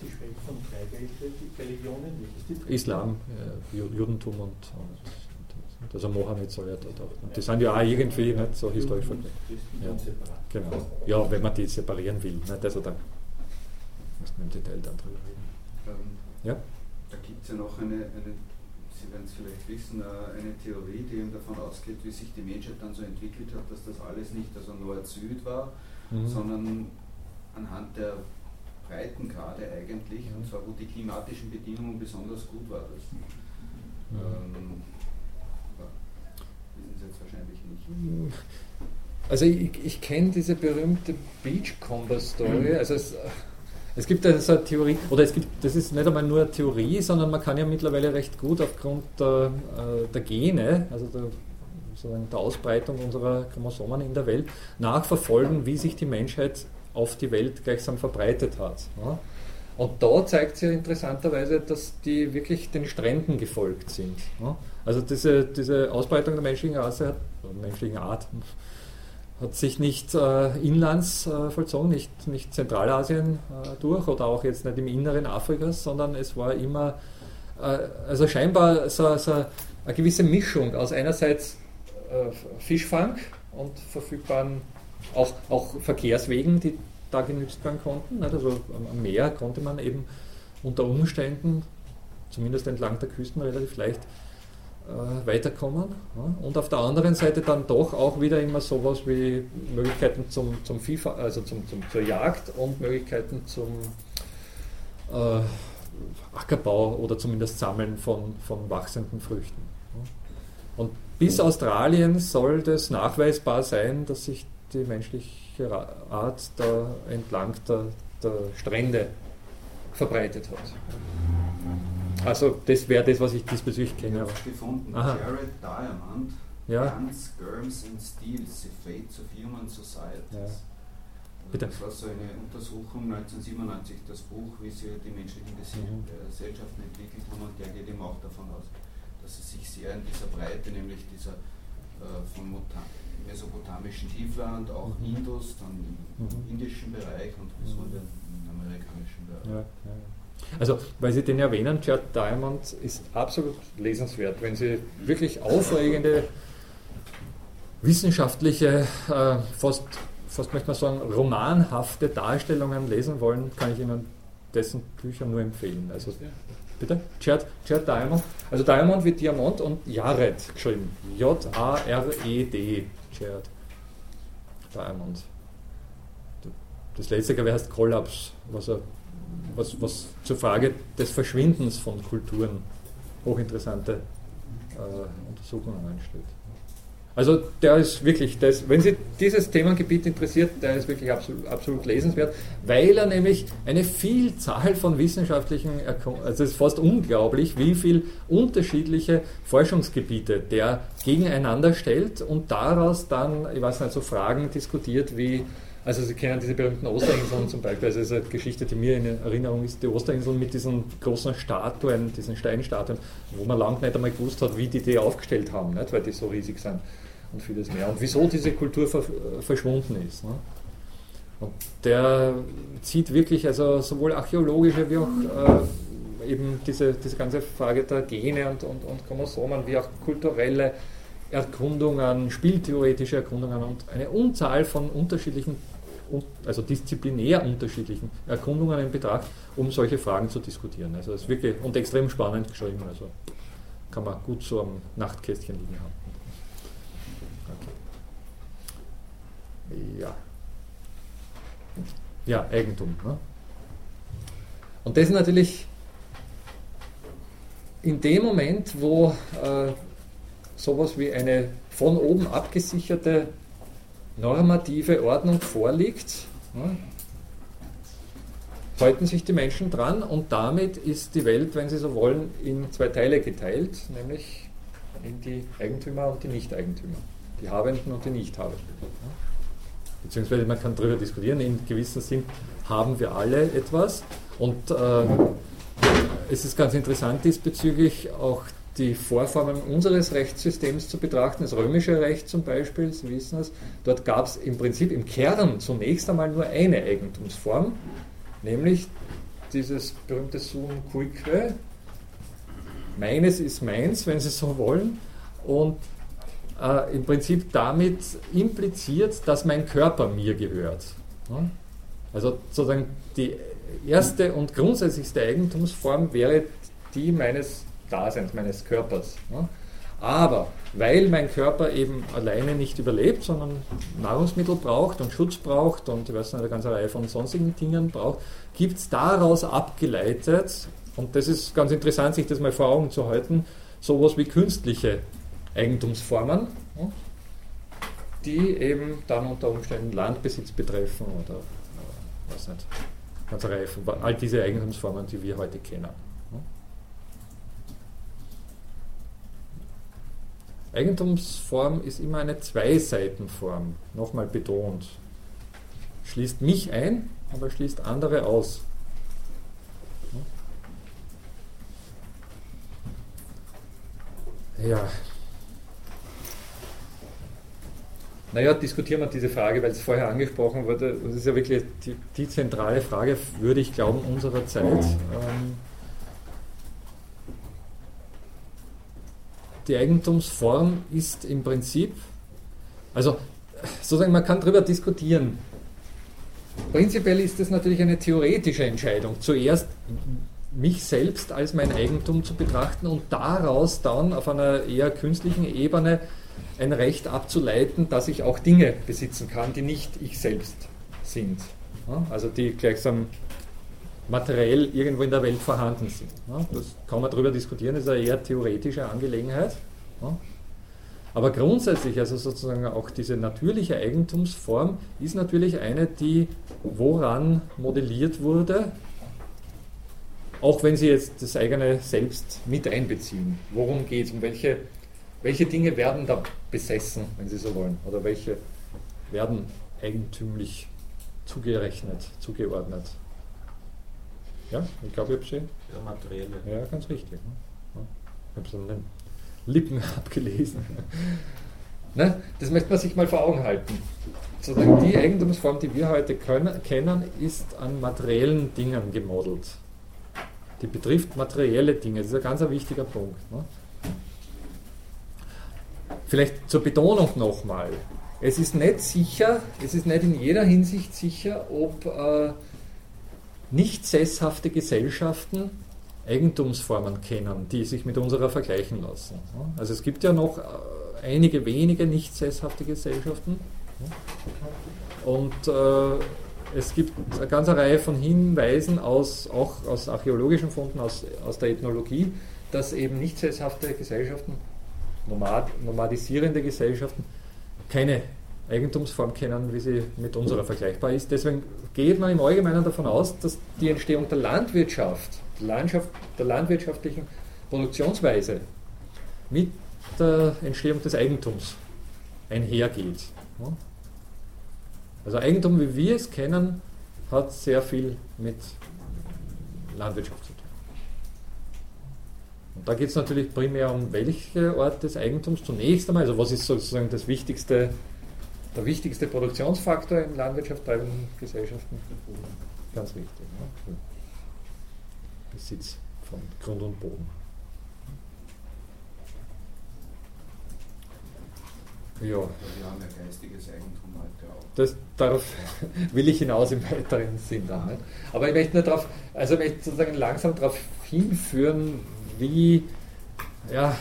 Sie sprechen von drei Religionen,
Islam, äh, Judentum und, und, also Mohammed soll ja dort auch. Und die sind ja auch irgendwie nicht so historisch verknüpft. Ja, genau. ja, wenn man die separieren will. Nicht? Also da muss man im Detail dann drüber reden.
Ähm, ja? Da gibt es ja noch eine, eine Sie werden es vielleicht wissen, äh, eine Theorie, die eben davon ausgeht, wie sich die Menschheit dann so entwickelt hat, dass das alles nicht also Nord-Süd war, mhm. sondern anhand der Breitengrade eigentlich, mhm. und zwar wo die klimatischen Bedingungen besonders gut waren. Mhm. ähm, wahrscheinlich nicht.
Also ich, ich kenne diese berühmte Beachcomber-Story. Mhm. Also es, es gibt also eine Theorie, oder es gibt, das ist nicht einmal nur eine Theorie, sondern man kann ja mittlerweile recht gut aufgrund der, äh, der Gene, also der, sozusagen der Ausbreitung unserer Chromosomen in der Welt, nachverfolgen, wie sich die Menschheit auf die Welt gleichsam verbreitet hat. Und da zeigt sich ja interessanterweise, dass die wirklich den Stränden gefolgt sind. Also diese, diese Ausbreitung der menschlichen Rasse, menschlichen Art, hat sich nicht äh, inlands äh, vollzogen, nicht, nicht Zentralasien äh, durch oder auch jetzt nicht im Inneren Afrikas, sondern es war immer, äh, also scheinbar so, so, eine gewisse Mischung aus einerseits äh, Fischfang und verfügbaren, auch, auch Verkehrswegen, die da genützt werden konnten. Also am Meer konnte man eben unter Umständen, zumindest entlang der Küsten, relativ leicht äh, weiterkommen. Ja. Und auf der anderen Seite dann doch auch wieder immer sowas wie Möglichkeiten zum, zum FIFA, also zum, zum, zur Jagd und Möglichkeiten zum äh, Ackerbau oder zumindest Sammeln von, von wachsenden Früchten. Ja. Und bis Australien soll das nachweisbar sein, dass sich die menschliche Art da entlang der, der Strände verbreitet hat. Also das wäre das, was ich diesbezüglich kenne.
Ich habe gefunden, Aha. Jared Diamond,
ja.
Guns, Germs and Steels, The Fates of Human Societies. Ja. Also Bitte. Das war so eine Untersuchung 1997, das Buch, wie sie die menschlichen mhm. Gesellschaften entwickelt haben und der geht eben auch davon aus, dass sie sich sehr in dieser Breite, nämlich dieser äh, vom mesopotamischen Tiefland, auch mhm. Indus, dann im mhm. indischen Bereich und bis mhm. im amerikanischen Bereich.
Ja, ja. Also, weil Sie den erwähnen, Jared Diamond ist absolut lesenswert. Wenn Sie wirklich aufregende wissenschaftliche, äh, fast, fast möchte man sagen, romanhafte Darstellungen lesen wollen, kann ich Ihnen dessen Bücher nur empfehlen. Also, bitte? Jared, Jared Diamond. Also Diamond wie Diamant und Jared geschrieben. J-A-R-E-D. Jared Diamond. Das letzte, glaube ich, heißt Kollaps, was was, was zur Frage des Verschwindens von Kulturen hochinteressante äh, Untersuchungen anstellt. Also der ist wirklich, das, wenn Sie dieses Themengebiet interessiert, der ist wirklich absolut, absolut lesenswert, weil er nämlich eine Vielzahl von wissenschaftlichen, also es ist fast unglaublich, wie viele unterschiedliche Forschungsgebiete der gegeneinander stellt und daraus dann, ich weiß nicht, so Fragen diskutiert wie also Sie kennen diese berühmten Osterinseln zum Beispiel, also das ist eine Geschichte, die mir in Erinnerung ist, die Osterinseln mit diesen großen Statuen, diesen Steinstatuen, wo man lange nicht einmal gewusst hat, wie die die aufgestellt haben, nicht? weil die so riesig sind und vieles mehr. Und wieso diese Kultur verschwunden ist. Ne? Und der zieht wirklich also sowohl archäologische wie auch äh, eben diese, diese ganze Frage der Gene und, und, und Chromosomen, wie auch kulturelle Erkundungen, spieltheoretische Erkundungen und eine Unzahl von unterschiedlichen, also disziplinär unterschiedlichen Erkundungen in Betracht, um solche Fragen zu diskutieren. Also es ist wirklich und extrem spannend geschrieben. Also kann man gut so am Nachtkästchen liegen haben. Ja. Ja, Eigentum. Ne? Und das ist natürlich in dem Moment, wo äh, sowas wie eine von oben abgesicherte normative Ordnung vorliegt, ne, halten sich die Menschen dran und damit ist die Welt, wenn Sie so wollen, in zwei Teile geteilt, nämlich in die Eigentümer und die Nicht-Eigentümer, die Habenden und die Nichthabenden. Beziehungsweise man kann darüber diskutieren, in gewissem Sinn haben wir alle etwas. Und äh, es ist ganz interessant diesbezüglich auch die Vorformen unseres Rechtssystems zu betrachten, das römische Recht zum Beispiel, Sie wissen es, dort gab es im Prinzip im Kern zunächst einmal nur eine Eigentumsform, nämlich dieses berühmte Sum cuique, meines ist meins, wenn Sie so wollen, und äh, im Prinzip damit impliziert, dass mein Körper mir gehört. Ja? Also sozusagen die erste und grundsätzlichste Eigentumsform wäre die meines Daseins, meines Körpers. Ja? Aber weil mein Körper eben alleine nicht überlebt, sondern Nahrungsmittel braucht und Schutz braucht und ich weiß nicht, eine ganze Reihe von sonstigen Dingen braucht, gibt es daraus abgeleitet, und das ist ganz interessant, sich das mal vor Augen zu halten, sowas wie künstliche Eigentumsformen, die eben dann unter Umständen Landbesitz betreffen oder äh, was nicht, ganze Reihe von all diese Eigentumsformen, die wir heute kennen. Eigentumsform ist immer eine Zweiseitenform, nochmal betont. Schließt mich ein, aber schließt andere aus. Ja. Naja, diskutieren wir diese Frage, weil es vorher angesprochen wurde. Das ist ja wirklich die, die zentrale Frage, würde ich glauben, unserer Zeit. Ähm, die Eigentumsform ist im Prinzip, also sozusagen, man kann darüber diskutieren. Prinzipiell ist es natürlich eine theoretische Entscheidung. Zuerst mich selbst als mein Eigentum zu betrachten und daraus dann auf einer eher künstlichen Ebene ein Recht abzuleiten, dass ich auch Dinge besitzen kann, die nicht ich selbst sind. Also die gleichsam materiell irgendwo in der Welt vorhanden sind. Das kann man darüber diskutieren, das ist eine eher theoretische Angelegenheit. Aber grundsätzlich, also sozusagen auch diese natürliche Eigentumsform ist natürlich eine, die woran modelliert wurde, auch wenn Sie jetzt das eigene Selbst mit einbeziehen. Worum geht es? Um welche, welche Dinge werden da besessen, wenn Sie so wollen? Oder welche werden eigentümlich zugerechnet, zugeordnet? Ja, ich glaube, ich habe sie.
Ja, materielle.
Ja, ganz richtig. Ne? Ich habe es an den Lippen abgelesen. ne? Das möchte man sich mal vor Augen halten. Sozusagen die Eigentumsform, die wir heute können, kennen, ist an materiellen Dingen gemodelt. Die betrifft materielle Dinge. Das ist ein ganz wichtiger Punkt. Ne? Vielleicht zur Betonung nochmal. Es ist nicht sicher, es ist nicht in jeder Hinsicht sicher, ob äh, nicht sesshafte Gesellschaften Eigentumsformen kennen, die sich mit unserer vergleichen lassen. Also es gibt ja noch äh, einige wenige nicht sesshafte Gesellschaften und äh, es gibt eine ganze Reihe von Hinweisen aus, auch aus archäologischen Funden, aus, aus der Ethnologie, dass eben nicht sesshafte Gesellschaften, nomad, nomadisierende Gesellschaften, keine Eigentumsform kennen, wie sie mit unserer vergleichbar ist. Deswegen geht man im Allgemeinen davon aus, dass die Entstehung der Landwirtschaft, der, Landschaft, der landwirtschaftlichen Produktionsweise mit der Entstehung des Eigentums einhergeht. Also Eigentum, wie wir es kennen, hat sehr viel mit Landwirtschaft zu tun. Und da geht es natürlich primär um welche Art des Eigentums zunächst einmal, also was ist sozusagen das wichtigste der wichtigste Produktionsfaktor in landwirtschaftstreibenden Gesellschaften. Ganz wichtig. Ne? Besitz von Grund und Boden.
Ja. Wir haben ja geistiges Eigentum heute auch.
Das, darauf will ich hinaus im weiteren Sinn dann. Nicht? Aber ich möchte nur darauf, also ich möchte sozusagen langsam darauf hinführen, wie, ja,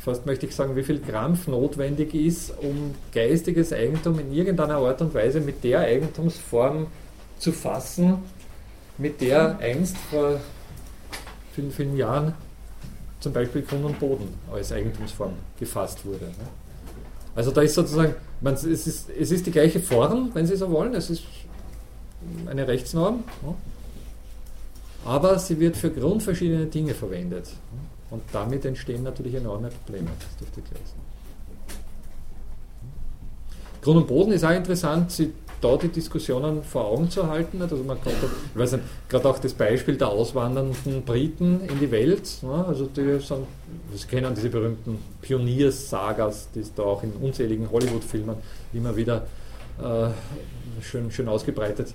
fast möchte ich sagen, wie viel Krampf notwendig ist, um geistiges Eigentum in irgendeiner Art und Weise mit der Eigentumsform zu fassen, mit der einst vor vielen, vielen Jahren zum Beispiel Grund und Boden als Eigentumsform gefasst wurde. Also da ist sozusagen, man, es, ist, es ist die gleiche Form, wenn Sie so wollen, es ist eine Rechtsnorm, aber sie wird für grundverschiedene Dinge verwendet. Und damit entstehen natürlich enorme Probleme. Das dürfte klar sein. Grund und Boden ist auch interessant, sie da die Diskussionen vor Augen zu halten. Also man konnte, ich weiß nicht, gerade auch das Beispiel der auswandernden Briten in die Welt, ne, also die sind, Sie kennen diese berühmten Pionierssagas, die es da auch in unzähligen Hollywood-Filmen immer wieder äh, schön, schön ausgebreitet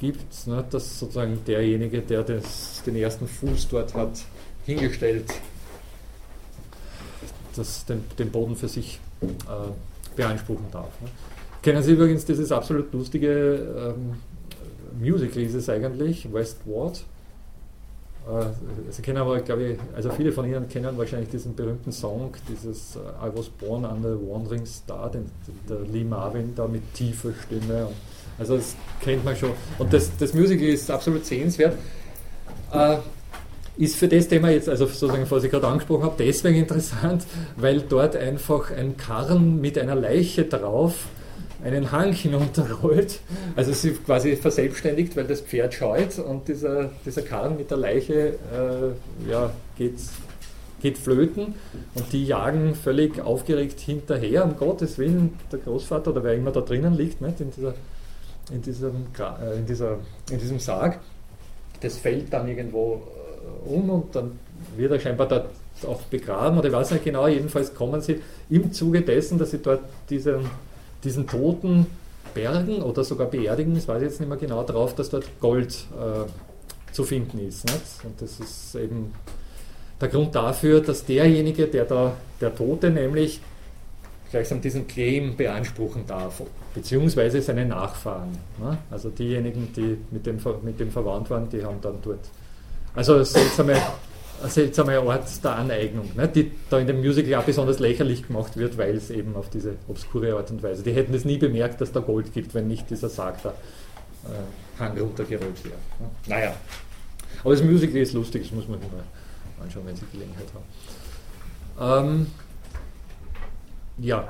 gibt, ne, dass sozusagen derjenige, der das, den ersten Fuß dort hat hingestellt, das, den, den Boden für sich äh, beanspruchen darf. Ne. Kennen Sie übrigens dieses absolut lustige ähm, Musical, ist es eigentlich, Westward? Äh, Sie kennen aber, glaube ich, also viele von Ihnen kennen wahrscheinlich diesen berühmten Song, dieses uh, I was born under a wandering star, den der Lee Marvin da mit tiefer Stimme. Und, also das kennt man schon. Und das, das Musical ist absolut sehenswert. Äh, ist für das Thema jetzt, also sozusagen, was ich gerade angesprochen habe, deswegen interessant, weil dort einfach ein Karren mit einer Leiche drauf einen Hang hinunterrollt. Also sie quasi verselbstständigt, weil das Pferd scheut und dieser, dieser Karren mit der Leiche äh, ja, geht, geht flöten und die jagen völlig aufgeregt hinterher, um Gottes Willen, der Großvater oder wer immer da drinnen liegt, nicht, in, dieser, in, diesem, äh, in, dieser, in diesem Sarg. Das fällt dann irgendwo äh, um und dann wird er scheinbar da auch begraben oder ich weiß nicht genau, jedenfalls kommen sie im Zuge dessen, dass sie dort diesen diesen Toten bergen oder sogar beerdigen, das weiß ich jetzt nicht mehr genau, darauf, dass dort Gold äh, zu finden ist. Nicht? Und das ist eben der Grund dafür, dass derjenige, der da, der Tote nämlich gleichsam diesen Claim beanspruchen darf, beziehungsweise seine Nachfahren. Ne? Also diejenigen, die mit dem, mit dem verwandt waren, die haben dann dort. Also seltsame seltsamer Ort der Aneignung, ne, die da in dem Musical auch besonders lächerlich gemacht wird, weil es eben auf diese obskure Art und Weise. Die hätten es nie bemerkt, dass da Gold gibt, wenn nicht dieser Sarg da äh, Hang runtergerollt wäre. Ne. Naja, aber das Musical ist lustig, das muss man mal anschauen, wenn Sie Gelegenheit haben. Ähm, ja,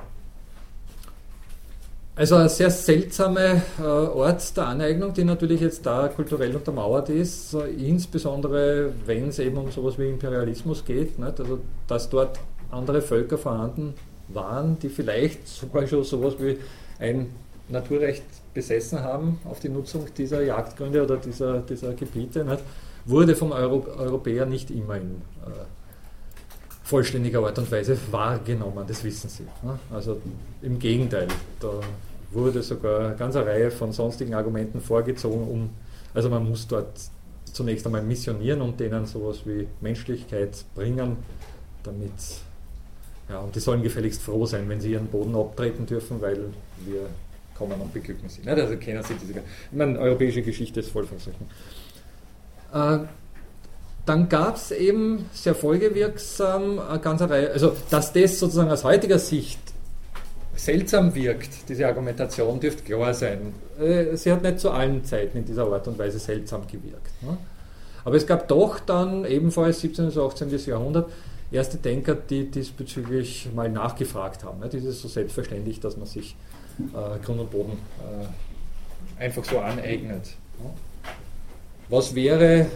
also ein sehr seltsamer äh, Ort der Aneignung, die natürlich jetzt da kulturell untermauert ist, insbesondere wenn es eben um sowas wie Imperialismus geht, nicht? also dass dort andere Völker vorhanden waren, die vielleicht sogar schon sowas wie ein Naturrecht besessen haben auf die Nutzung dieser Jagdgründe oder dieser, dieser Gebiete, nicht? wurde vom Euro Europäer nicht immer in äh, vollständiger Art und Weise wahrgenommen, das wissen Sie. Ne? Also im Gegenteil, da wurde sogar eine ganze Reihe von sonstigen Argumenten vorgezogen, um, also man muss dort zunächst einmal missionieren und denen sowas wie Menschlichkeit bringen, damit, ja, und die sollen gefälligst froh sein, wenn sie ihren Boden abtreten dürfen, weil wir kommen und beglücken sie. Also kennen Sie diese, ich meine, europäische Geschichte ist voll von solchen. Äh, dann gab es eben sehr folgewirksam eine ganze Reihe, also dass das sozusagen aus heutiger Sicht seltsam wirkt, diese Argumentation, dürfte klar sein. Äh, sie hat nicht zu allen Zeiten in dieser Art und Weise seltsam gewirkt. Ne? Aber es gab doch dann ebenfalls 17. bis 18. Jahrhundert erste Denker, die diesbezüglich mal nachgefragt haben. Das ist so selbstverständlich, dass man sich äh, Grund und Boden äh, einfach so aneignet. Was wäre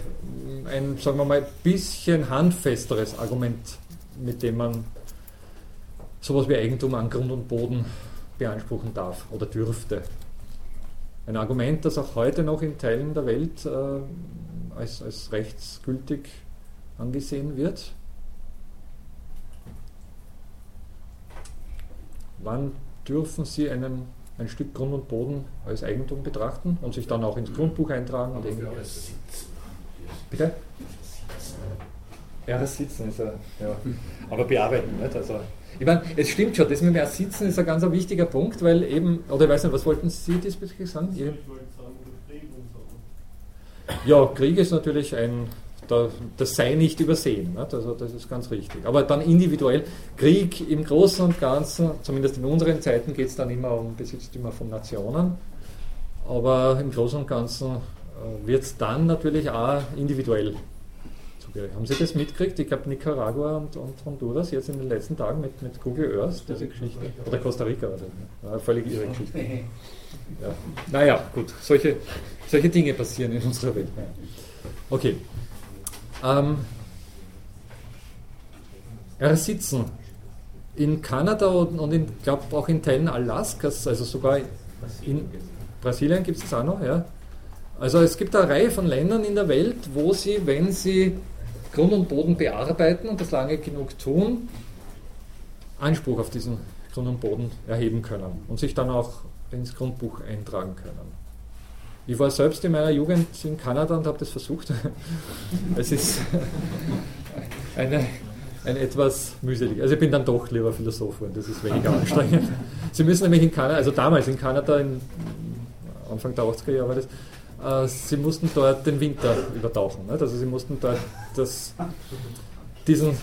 ein, sagen wir mal, bisschen handfesteres Argument, mit dem man sowas wie Eigentum an Grund und Boden beanspruchen darf oder dürfte? Ein Argument, das auch heute noch in Teilen der Welt äh, als, als rechtsgültig angesehen wird. Wann dürfen Sie einen, ein Stück Grund und Boden als Eigentum betrachten und sich dann auch ins Grundbuch eintragen? Und
Bitte?
Ja, das Sitzen ist ja, ja. aber bearbeiten, nicht? Also, ich meine, es stimmt schon, das mit dem Sitzen ist ein ganz ein wichtiger Punkt, weil eben, oder ich weiß nicht, was wollten Sie diesbezüglich sagen? Ich wollte sagen, Krieg und so. Ja, Krieg ist natürlich ein, das sei nicht übersehen, nicht? also das ist ganz richtig. Aber dann individuell, Krieg im Großen und Ganzen, zumindest in unseren Zeiten geht es dann immer um Besitztümer von Nationen, aber im Großen und Ganzen äh, wird es dann natürlich auch individuell. Haben Sie das mitgekriegt? Ich glaube Nicaragua und, und, Honduras jetzt in den letzten Tagen mit, mit Google Earth, diese Geschichte. Oder Costa Rica, oder? Ja, völlig irre Geschichte. Ja. Naja, gut, solche, solche Dinge passieren in unserer Welt. Okay. Ähm, ersitzen. In Kanada und, und ich glaube auch in Teilen Alaskas, also sogar in Brasilien gibt es das auch noch, ja. Also es gibt eine Reihe von Ländern in der Welt, wo sie, wenn sie Grund und Boden bearbeiten und das lange genug tun, Anspruch auf diesen Grund und Boden erheben können und sich dann auch ins Grundbuch eintragen können. Ich war selbst in meiner Jugend in Kanada und habe das versucht. es ist eine, ein etwas mühselig. Also ich bin dann doch lieber Philosoph und das ist weniger anstrengend. Sie müssen nämlich in Kanada, also damals in Kanada, in Anfang der 80er Jahre war das, äh, sie mussten dort den Winter übertauchen. Nicht? Also sie mussten dort das, diesen äh,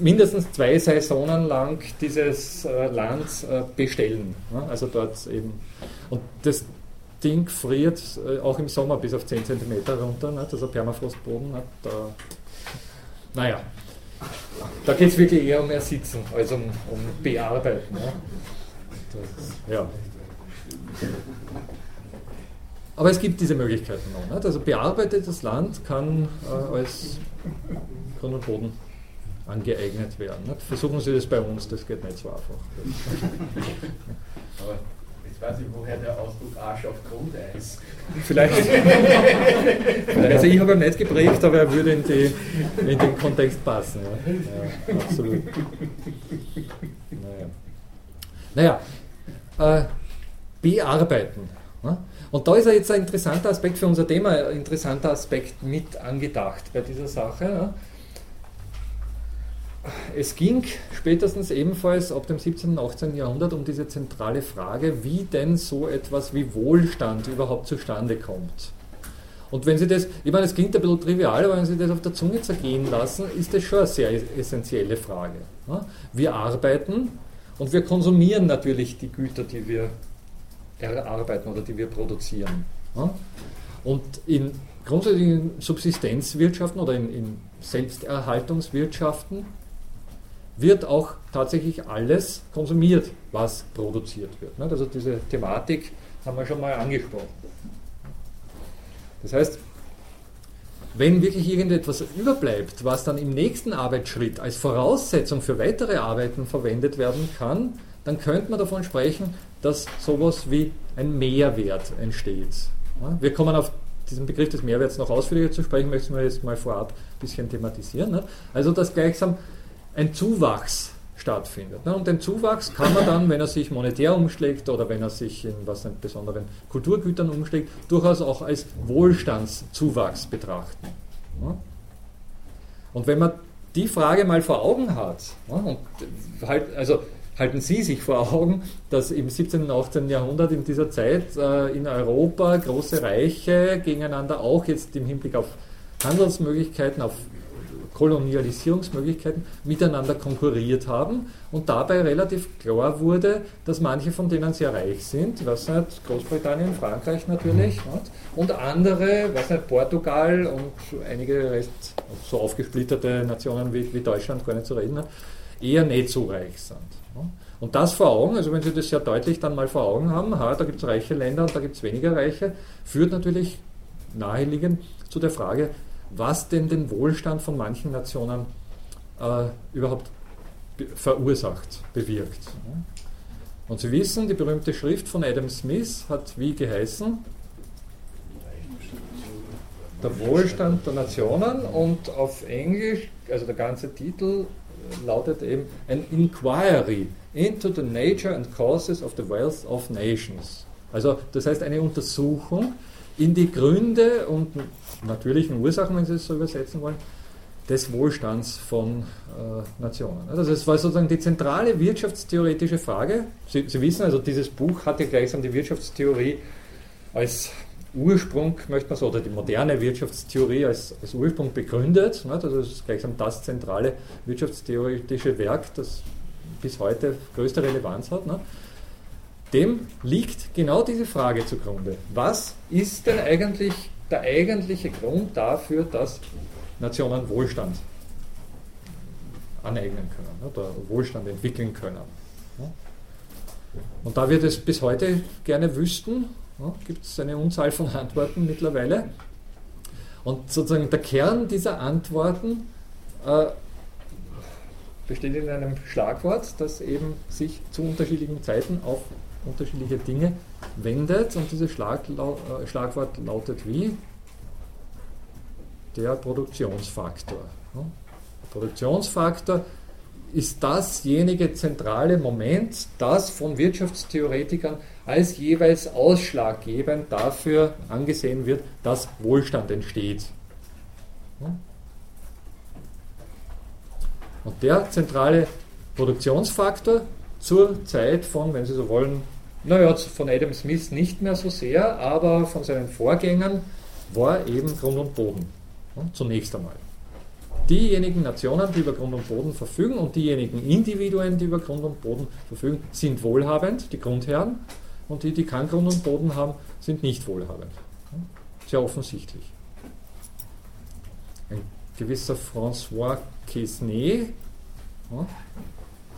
mindestens zwei Saisonen lang dieses äh, Land bestellen. Also dort eben. Und das Ding friert auch im Sommer bis auf 10 cm runter, nicht? also Permafrostboden. Nicht? Da, naja, da geht es wirklich eher um Ersitzen als um, um Bearbeiten. Ja. Das, ja. Aber es gibt diese Möglichkeiten noch. Nicht? Also bearbeitetes Land kann äh, als Grund und Boden angeeignet werden. Nicht? Versuchen Sie das bei uns, das geht nicht so einfach.
Aber jetzt weiß ich, woher der Ausdruck Arsch auf Grundeis.
Vielleicht. also ich habe ihn nicht geprägt, aber er würde in, die, in den Kontext passen. Ja, ja absolut. Naja, naja äh, bearbeiten. Ne? Und da ist ja jetzt ein interessanter Aspekt für unser Thema, ein interessanter Aspekt mit angedacht bei dieser Sache. Es ging spätestens ebenfalls ab dem 17. und 18. Jahrhundert um diese zentrale Frage, wie denn so etwas wie Wohlstand überhaupt zustande kommt. Und wenn Sie das, ich meine, es klingt ein bisschen trivial, aber wenn Sie das auf der Zunge zergehen lassen, ist das schon eine sehr essentielle Frage. Wir arbeiten und wir konsumieren natürlich die Güter, die wir erarbeiten oder die wir produzieren. Und in grundsätzlichen Subsistenzwirtschaften oder in, in Selbsterhaltungswirtschaften wird auch tatsächlich alles konsumiert, was produziert wird. Also diese Thematik haben wir schon mal angesprochen. Das heißt, wenn wirklich irgendetwas überbleibt, was dann im nächsten Arbeitsschritt als Voraussetzung für weitere Arbeiten verwendet werden kann, dann könnte man davon sprechen, dass sowas wie ein Mehrwert entsteht. Wir kommen auf diesen Begriff des Mehrwerts noch ausführlicher zu sprechen, möchten wir jetzt mal vorab ein bisschen thematisieren. Also, dass gleichsam ein Zuwachs stattfindet. Und den Zuwachs kann man dann, wenn er sich monetär umschlägt oder wenn er sich in was in besonderen Kulturgütern umschlägt, durchaus auch als Wohlstandszuwachs betrachten. Und wenn man die Frage mal vor Augen hat, und halt, also halten Sie sich vor Augen, dass im 17. und 18. Jahrhundert in dieser Zeit äh, in Europa große Reiche gegeneinander auch jetzt im Hinblick auf Handelsmöglichkeiten, auf Kolonialisierungsmöglichkeiten miteinander konkurriert haben und dabei relativ klar wurde, dass manche von denen sehr reich sind, was nicht, Großbritannien, Frankreich natürlich, mhm. und andere, was nicht, Portugal und einige Rest, so aufgesplitterte Nationen wie, wie Deutschland gar nicht zu reden hat, eher nicht so reich sind. Und das vor Augen, also wenn Sie das sehr deutlich dann mal vor Augen haben, ha, da gibt es reiche Länder und da gibt es weniger reiche, führt natürlich naheliegend zu der Frage, was denn den Wohlstand von manchen Nationen äh, überhaupt be verursacht, bewirkt. Und Sie wissen, die berühmte Schrift von Adam Smith hat wie geheißen? Der Wohlstand der Nationen und auf Englisch, also der ganze Titel lautet eben An Inquiry into the Nature and Causes of the Wealth of Nations. Also das heißt eine Untersuchung in die Gründe und natürlichen Ursachen, wenn Sie es so übersetzen wollen, des Wohlstands von äh, Nationen. Also das war sozusagen die zentrale wirtschaftstheoretische Frage. Sie, Sie, wissen also, dieses Buch hat ja gleichsam die Wirtschaftstheorie als Ursprung, möchte man so, oder die moderne Wirtschaftstheorie als, als Ursprung begründet. Ne? Also das ist gleichsam das zentrale wirtschaftstheoretische Werk, das bis heute größte Relevanz hat. Ne? Dem liegt genau diese Frage zugrunde. Was ist denn eigentlich der eigentliche Grund dafür, dass Nationen Wohlstand aneignen können oder Wohlstand entwickeln können? Und da wir das bis heute gerne wüssten, gibt es eine Unzahl von Antworten mittlerweile. Und sozusagen der Kern dieser Antworten äh, besteht in einem Schlagwort, das eben sich zu unterschiedlichen Zeiten auf unterschiedliche Dinge wendet. Und dieses äh, Schlagwort lautet wie? Der Produktionsfaktor. Ja? Produktionsfaktor ist dasjenige zentrale Moment, das von Wirtschaftstheoretikern als jeweils ausschlaggebend dafür angesehen wird, dass Wohlstand entsteht. Und der zentrale Produktionsfaktor zur Zeit von, wenn Sie so wollen, naja, von Adam Smith nicht mehr so sehr, aber von seinen Vorgängern war eben Grund und Boden. Zunächst einmal. Diejenigen Nationen, die über Grund und Boden verfügen und diejenigen Individuen, die über Grund und Boden verfügen, sind wohlhabend, die Grundherren, und die, die keinen Grund und Boden haben, sind nicht wohlhabend. Sehr offensichtlich. Ein gewisser François Quesnay ja,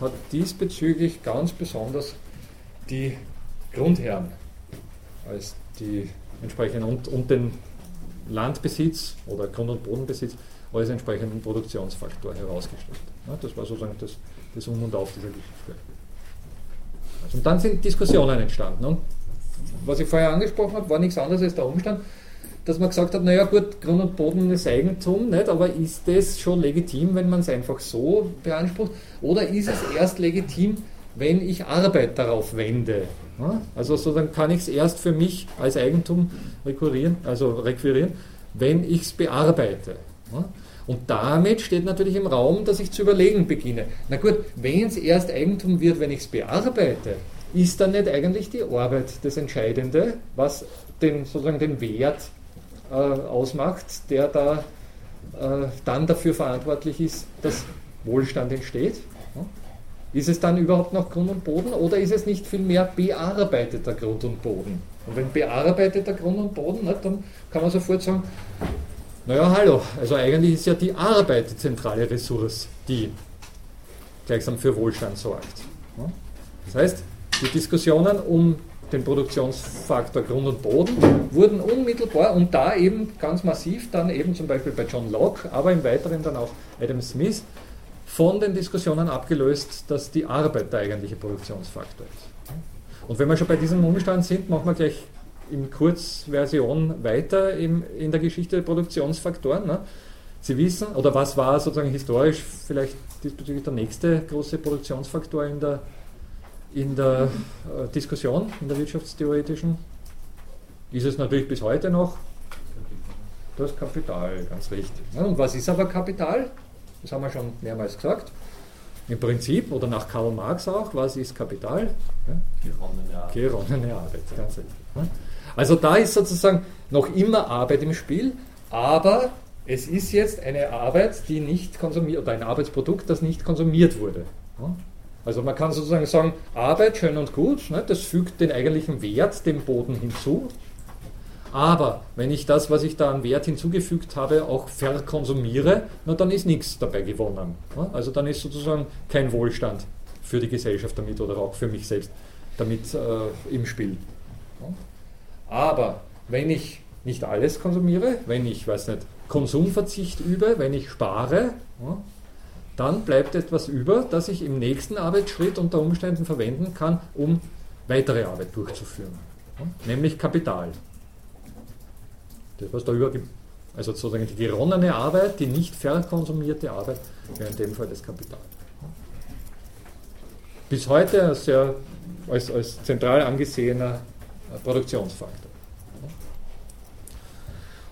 hat diesbezüglich ganz besonders die Grundherren als die entsprechenden und, und den Landbesitz oder Grund- und Bodenbesitz als entsprechenden Produktionsfaktor herausgestellt. Ja, das war sozusagen das, das Um und Auf dieser Geschichte. Also, und dann sind Diskussionen entstanden. Und was ich vorher angesprochen habe, war nichts anderes als der Umstand, dass man gesagt hat, naja gut, Grund und Boden ist Eigentum, nicht? aber ist das schon legitim, wenn man es einfach so beansprucht? Oder ist es erst legitim, wenn ich Arbeit darauf wende? Also so dann kann ich es erst für mich als Eigentum rekurrieren, also requirieren, wenn ich es bearbeite. Und damit steht natürlich im Raum, dass ich zu überlegen beginne. Na gut, wenn es erst Eigentum wird, wenn ich es bearbeite, ist dann nicht eigentlich die Arbeit das Entscheidende, was den, sozusagen den Wert äh, ausmacht, der da äh, dann dafür verantwortlich ist, dass Wohlstand entsteht? Ist es dann überhaupt noch Grund und Boden oder ist es nicht vielmehr bearbeiteter Grund und Boden? Und wenn bearbeiteter Grund und Boden, na, dann kann man sofort sagen, naja, hallo, also eigentlich ist ja die Arbeit die zentrale Ressource, die gleichsam für Wohlstand sorgt. Das heißt, die Diskussionen um den Produktionsfaktor Grund und Boden wurden unmittelbar und da eben ganz massiv dann eben zum Beispiel bei John Locke, aber im Weiteren dann auch Adam Smith von den Diskussionen abgelöst, dass die Arbeit der eigentliche Produktionsfaktor ist. Und wenn wir schon bei diesem Umstand sind, machen wir gleich in Kurzversion weiter in der Geschichte der Produktionsfaktoren. Ne? Sie wissen, oder was war sozusagen historisch vielleicht diesbezüglich der nächste große Produktionsfaktor in der, in der äh, Diskussion, in der wirtschaftstheoretischen? Ist es natürlich bis heute noch das Kapital, ganz richtig. Und was ist aber Kapital? Das haben wir schon mehrmals gesagt. Im Prinzip, oder nach Karl Marx auch, was ist Kapital? Ja? Geronnene Arbeit. Geronnene Arbeit, ganz richtig. Also da ist sozusagen noch immer Arbeit im Spiel, aber es ist jetzt eine Arbeit, die nicht konsumiert, oder ein Arbeitsprodukt, das nicht konsumiert wurde. Also man kann sozusagen sagen, Arbeit, schön und gut, ne, das fügt den eigentlichen Wert dem Boden hinzu. Aber wenn ich das, was ich da an Wert hinzugefügt habe, auch verkonsumiere, na, dann ist nichts dabei gewonnen. Also dann ist sozusagen kein Wohlstand für die Gesellschaft damit oder auch für mich selbst damit äh, im Spiel. Aber wenn ich nicht alles konsumiere, wenn ich, weiß nicht, Konsumverzicht übe, wenn ich spare, ja, dann bleibt etwas über, das ich im nächsten Arbeitsschritt unter Umständen verwenden kann, um weitere Arbeit durchzuführen. Nämlich Kapital. Das, was da übergibt, also sozusagen die geronnene Arbeit, die nicht verkonsumierte Arbeit, wäre in dem Fall das Kapital. Bis heute sehr, als, als zentral angesehener Produktionsfaktor.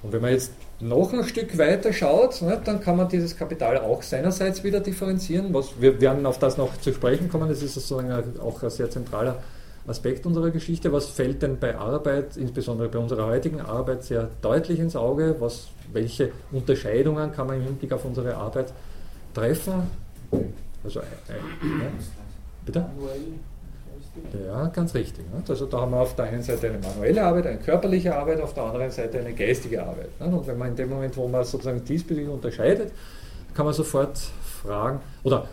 Und wenn man jetzt noch ein Stück weiter schaut, ne, dann kann man dieses Kapital auch seinerseits wieder differenzieren. Was, wir werden auf das noch zu sprechen kommen, das ist sozusagen auch ein sehr zentraler Aspekt unserer Geschichte. Was fällt denn bei Arbeit, insbesondere bei unserer heutigen Arbeit, sehr deutlich ins Auge? Was, welche Unterscheidungen kann man im Hinblick auf unsere Arbeit treffen? Also, äh, äh, bitte? Ja, ganz richtig. Also da haben wir auf der einen Seite eine manuelle Arbeit, eine körperliche Arbeit, auf der anderen Seite eine geistige Arbeit. Und wenn man in dem Moment, wo man sozusagen diesbezüglich unterscheidet, kann man sofort fragen, oder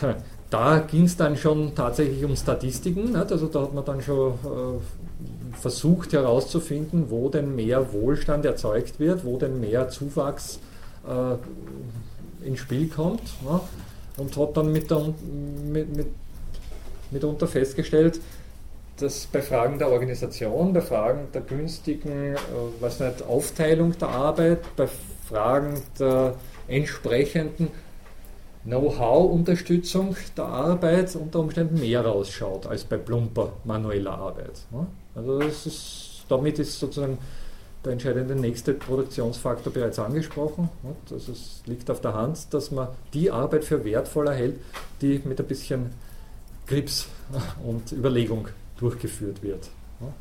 da ging es dann schon tatsächlich um Statistiken. Also da hat man dann schon äh, versucht herauszufinden, wo denn mehr Wohlstand erzeugt wird, wo denn mehr Zuwachs äh, ins Spiel kommt. Und hat dann mit, der, mit, mit mitunter festgestellt, dass bei Fragen der Organisation, bei Fragen der günstigen äh, was nicht, Aufteilung der Arbeit, bei Fragen der entsprechenden Know-how-Unterstützung der Arbeit unter Umständen mehr rausschaut als bei plumper manueller Arbeit. Also ist, damit ist sozusagen der entscheidende nächste Produktionsfaktor bereits angesprochen. Also es liegt auf der Hand, dass man die Arbeit für wertvoller hält, die mit ein bisschen Grips und Überlegung durchgeführt wird.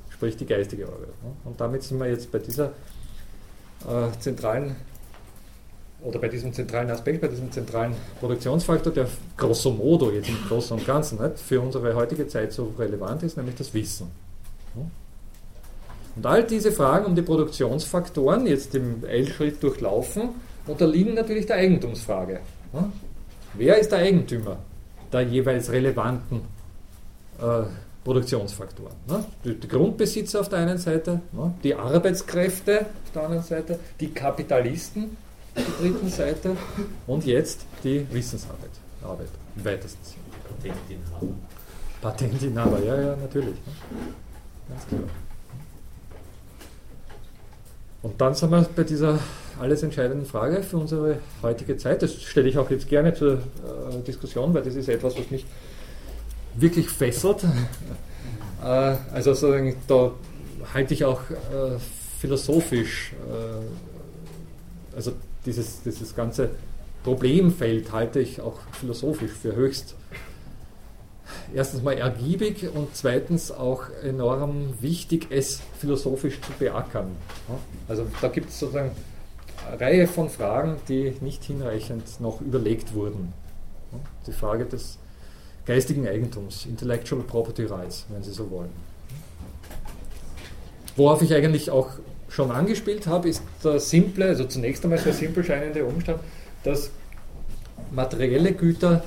Sprich die geistige Arbeit. Und damit sind wir jetzt bei dieser äh, zentralen oder bei diesem zentralen Aspekt, bei diesem zentralen Produktionsfaktor, der grosso modo jetzt im Großen und Ganzen nicht für unsere heutige Zeit so relevant ist, nämlich das Wissen. Und all diese Fragen um die Produktionsfaktoren, jetzt im L-Schritt durchlaufen, unterliegen natürlich der Eigentumsfrage. Wer ist der Eigentümer der jeweils relevanten äh, Produktionsfaktoren. Ne? Die, die, Grundbesitzer auf der einen Seite, ne? die Arbeitskräfte auf der anderen Seite, die Kapitalisten der dritten Seite und jetzt die Wissensarbeit Arbeit, im weitesten Sinne. Patentinhaber. Patentinhaber, ja, ja, natürlich. Ne? Ganz klar. Und dann sind wir bei dieser alles entscheidenden Frage für unsere heutige Zeit. Das stelle ich auch jetzt gerne zur äh, Diskussion, weil das ist etwas, was mich wirklich fesselt. äh, also sozusagen, da halte ich auch äh, philosophisch, äh, also dieses, dieses ganze Problemfeld halte ich auch philosophisch für höchst erstens mal ergiebig und zweitens auch enorm wichtig, es philosophisch zu beackern. Also da gibt es sozusagen Reihe von Fragen, die nicht hinreichend noch überlegt wurden. Die Frage des geistigen Eigentums, Intellectual Property Rights, wenn Sie so wollen. Worauf ich eigentlich auch schon angespielt habe, ist der simple, also zunächst einmal der simpel scheinende Umstand, dass materielle Güter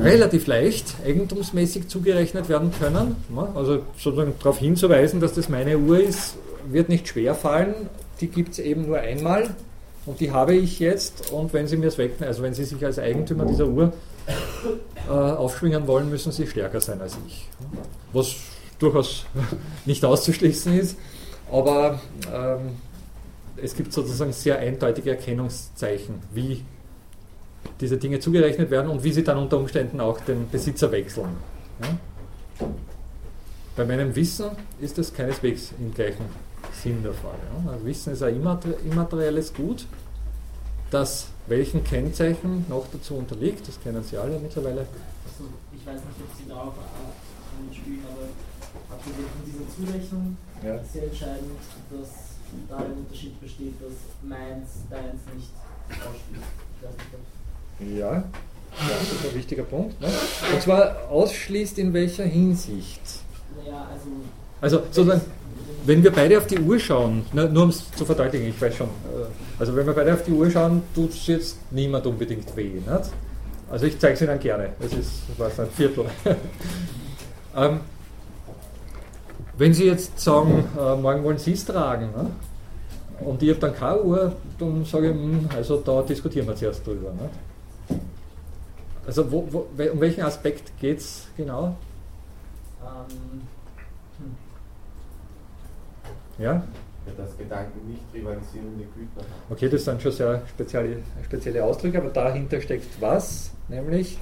relativ leicht eigentumsmäßig zugerechnet werden können. Also sozusagen darauf hinzuweisen, dass das meine Uhr ist, wird nicht schwer fallen die gibt es eben nur einmal und die habe ich jetzt und wenn Sie mir es wegnehmen, also wenn Sie sich als Eigentümer dieser Uhr äh, aufschwingen wollen, müssen Sie stärker sein als ich. Was durchaus nicht auszuschließen ist, aber ähm, es gibt sozusagen sehr eindeutige Erkennungszeichen, wie diese Dinge zugerechnet werden und wie sie dann unter Umständen auch den Besitzer wechseln. Ja? Bei meinem Wissen ist das keineswegs im gleichen Sinn der Frage. Also Wissen ist ein immaterielles Gut, das welchen Kennzeichen noch dazu unterliegt, das kennen Sie alle mittlerweile.
Ich weiß nicht, ob Sie darauf äh, anspielen, aber abgesehen von dieser Zurechnung ja. ist sehr entscheidend, dass da ein Unterschied besteht, dass meins deins nicht ausschließt.
Ja, das ist ein wichtiger Punkt. Ne? Und zwar ausschließt in welcher Hinsicht?
Naja, also.
Also sozusagen wenn wir beide auf die Uhr schauen, nur um es zu verdeutlichen, ich weiß schon, äh, also wenn wir beide auf die Uhr schauen, tut es jetzt niemand unbedingt weh. Nicht? Also ich zeige es Ihnen gerne, es ist, was ein Viertel. ähm, wenn Sie jetzt sagen, äh, morgen wollen Sie es tragen, ne? und ich habe dann keine Uhr, dann sage ich, mh, hm, also da diskutieren wir zuerst drüber. Nicht? Also wo, wo, um welchen Aspekt geht es genau? Ähm, ja?
Ja, dass Gedanken nicht rivalisierende Güter haben.
Okay, das sind schon sehr spezielle, spezielle Ausdrücke, aber dahinter steckt was? Nämlich?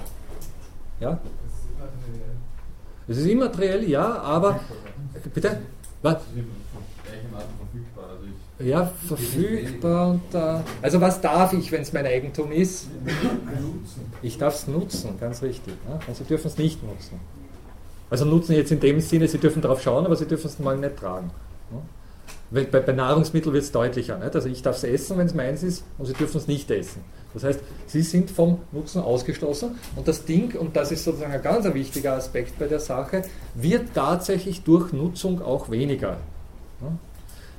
Ja? Es ist immateriell, ja, aber. Bitte? Was?
Also ich
Ja, verfügbar und äh, also was darf ich, wenn es mein Eigentum ist? Ich darf es nutzen, ganz richtig. Ja? Also Sie dürfen es nicht nutzen. Also nutzen jetzt in dem Sinne, Sie dürfen darauf schauen, aber Sie dürfen es mal nicht tragen. Bei, bei Nahrungsmitteln wird es deutlicher. Nicht? Also ich darf es essen, wenn es meins ist, und Sie dürfen es nicht essen. Das heißt, Sie sind vom Nutzen ausgeschlossen und das Ding, und das ist sozusagen ein ganz wichtiger Aspekt bei der Sache, wird tatsächlich durch Nutzung auch weniger.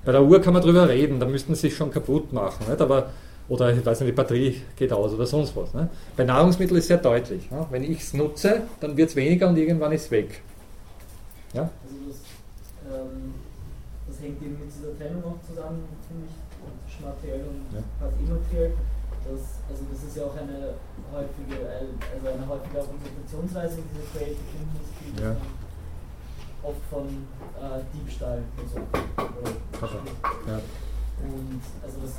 Bei der Uhr kann man drüber reden, da müssten sie sich schon kaputt machen. Nicht? Aber, oder ich weiß nicht, die Batterie geht aus oder sonst was. Nicht? Bei Nahrungsmitteln ist es sehr deutlich. Nicht? Wenn ich es nutze, dann wird es weniger und irgendwann ist es weg.
Ja? Also das, ähm, hängt eben mit dieser Trennung auch zusammen, finde ich, zwischen materiell und ja. immateriell. Das, also das ist ja auch eine häufige, also eine häufige Argumentationsweise in dieser Creative Industry, ja oft von äh, Diebstahl besorgt. Ja. Und also das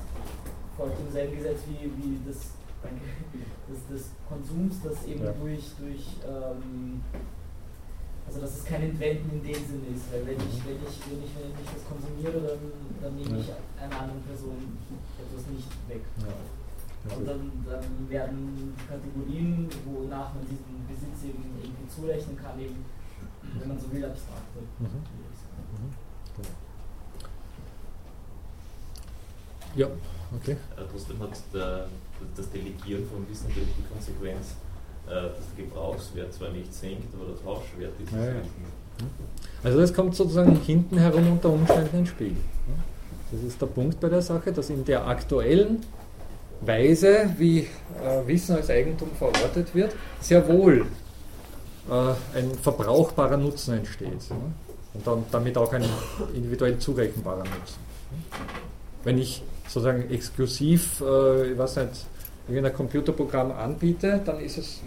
folgt demselben Gesetz wie, wie das, des, des Konsums, das eben ja. durch, durch ähm, also dass es kein Entwenden in dem Sinne ist, weil wenn ich, wenn ich, wenn ich, wenn ich das konsumiere, dann, dann nehme ich einer anderen Person etwas nicht weg. Ja. Und dann, dann werden Kategorien, wonach man diesen Besitz eben irgendwie zurechnen kann, eben wenn man so will, abstrakte. Mhm. Mhm.
Ja, okay.
Äh, trotzdem hat der, das Delegieren von Wissen natürlich die Konsequenz, äh, dass der Gebrauchswert zwar nicht senkt, aber der Tauschwert ist ja, ja. Mhm.
Also das kommt sozusagen hinten herum unter Umständen ins Spiel. Das ist der Punkt bei der Sache, dass in der aktuellen Weise, wie äh, Wissen als Eigentum verortet wird, sehr wohl äh, ein verbrauchbarer Nutzen entsteht. Und dann, damit auch ein individuell zurechenbarer Nutzen. Wenn ich sozusagen exklusiv, äh, ich weiß nicht, irgendein Computerprogramm anbiete, dann ist es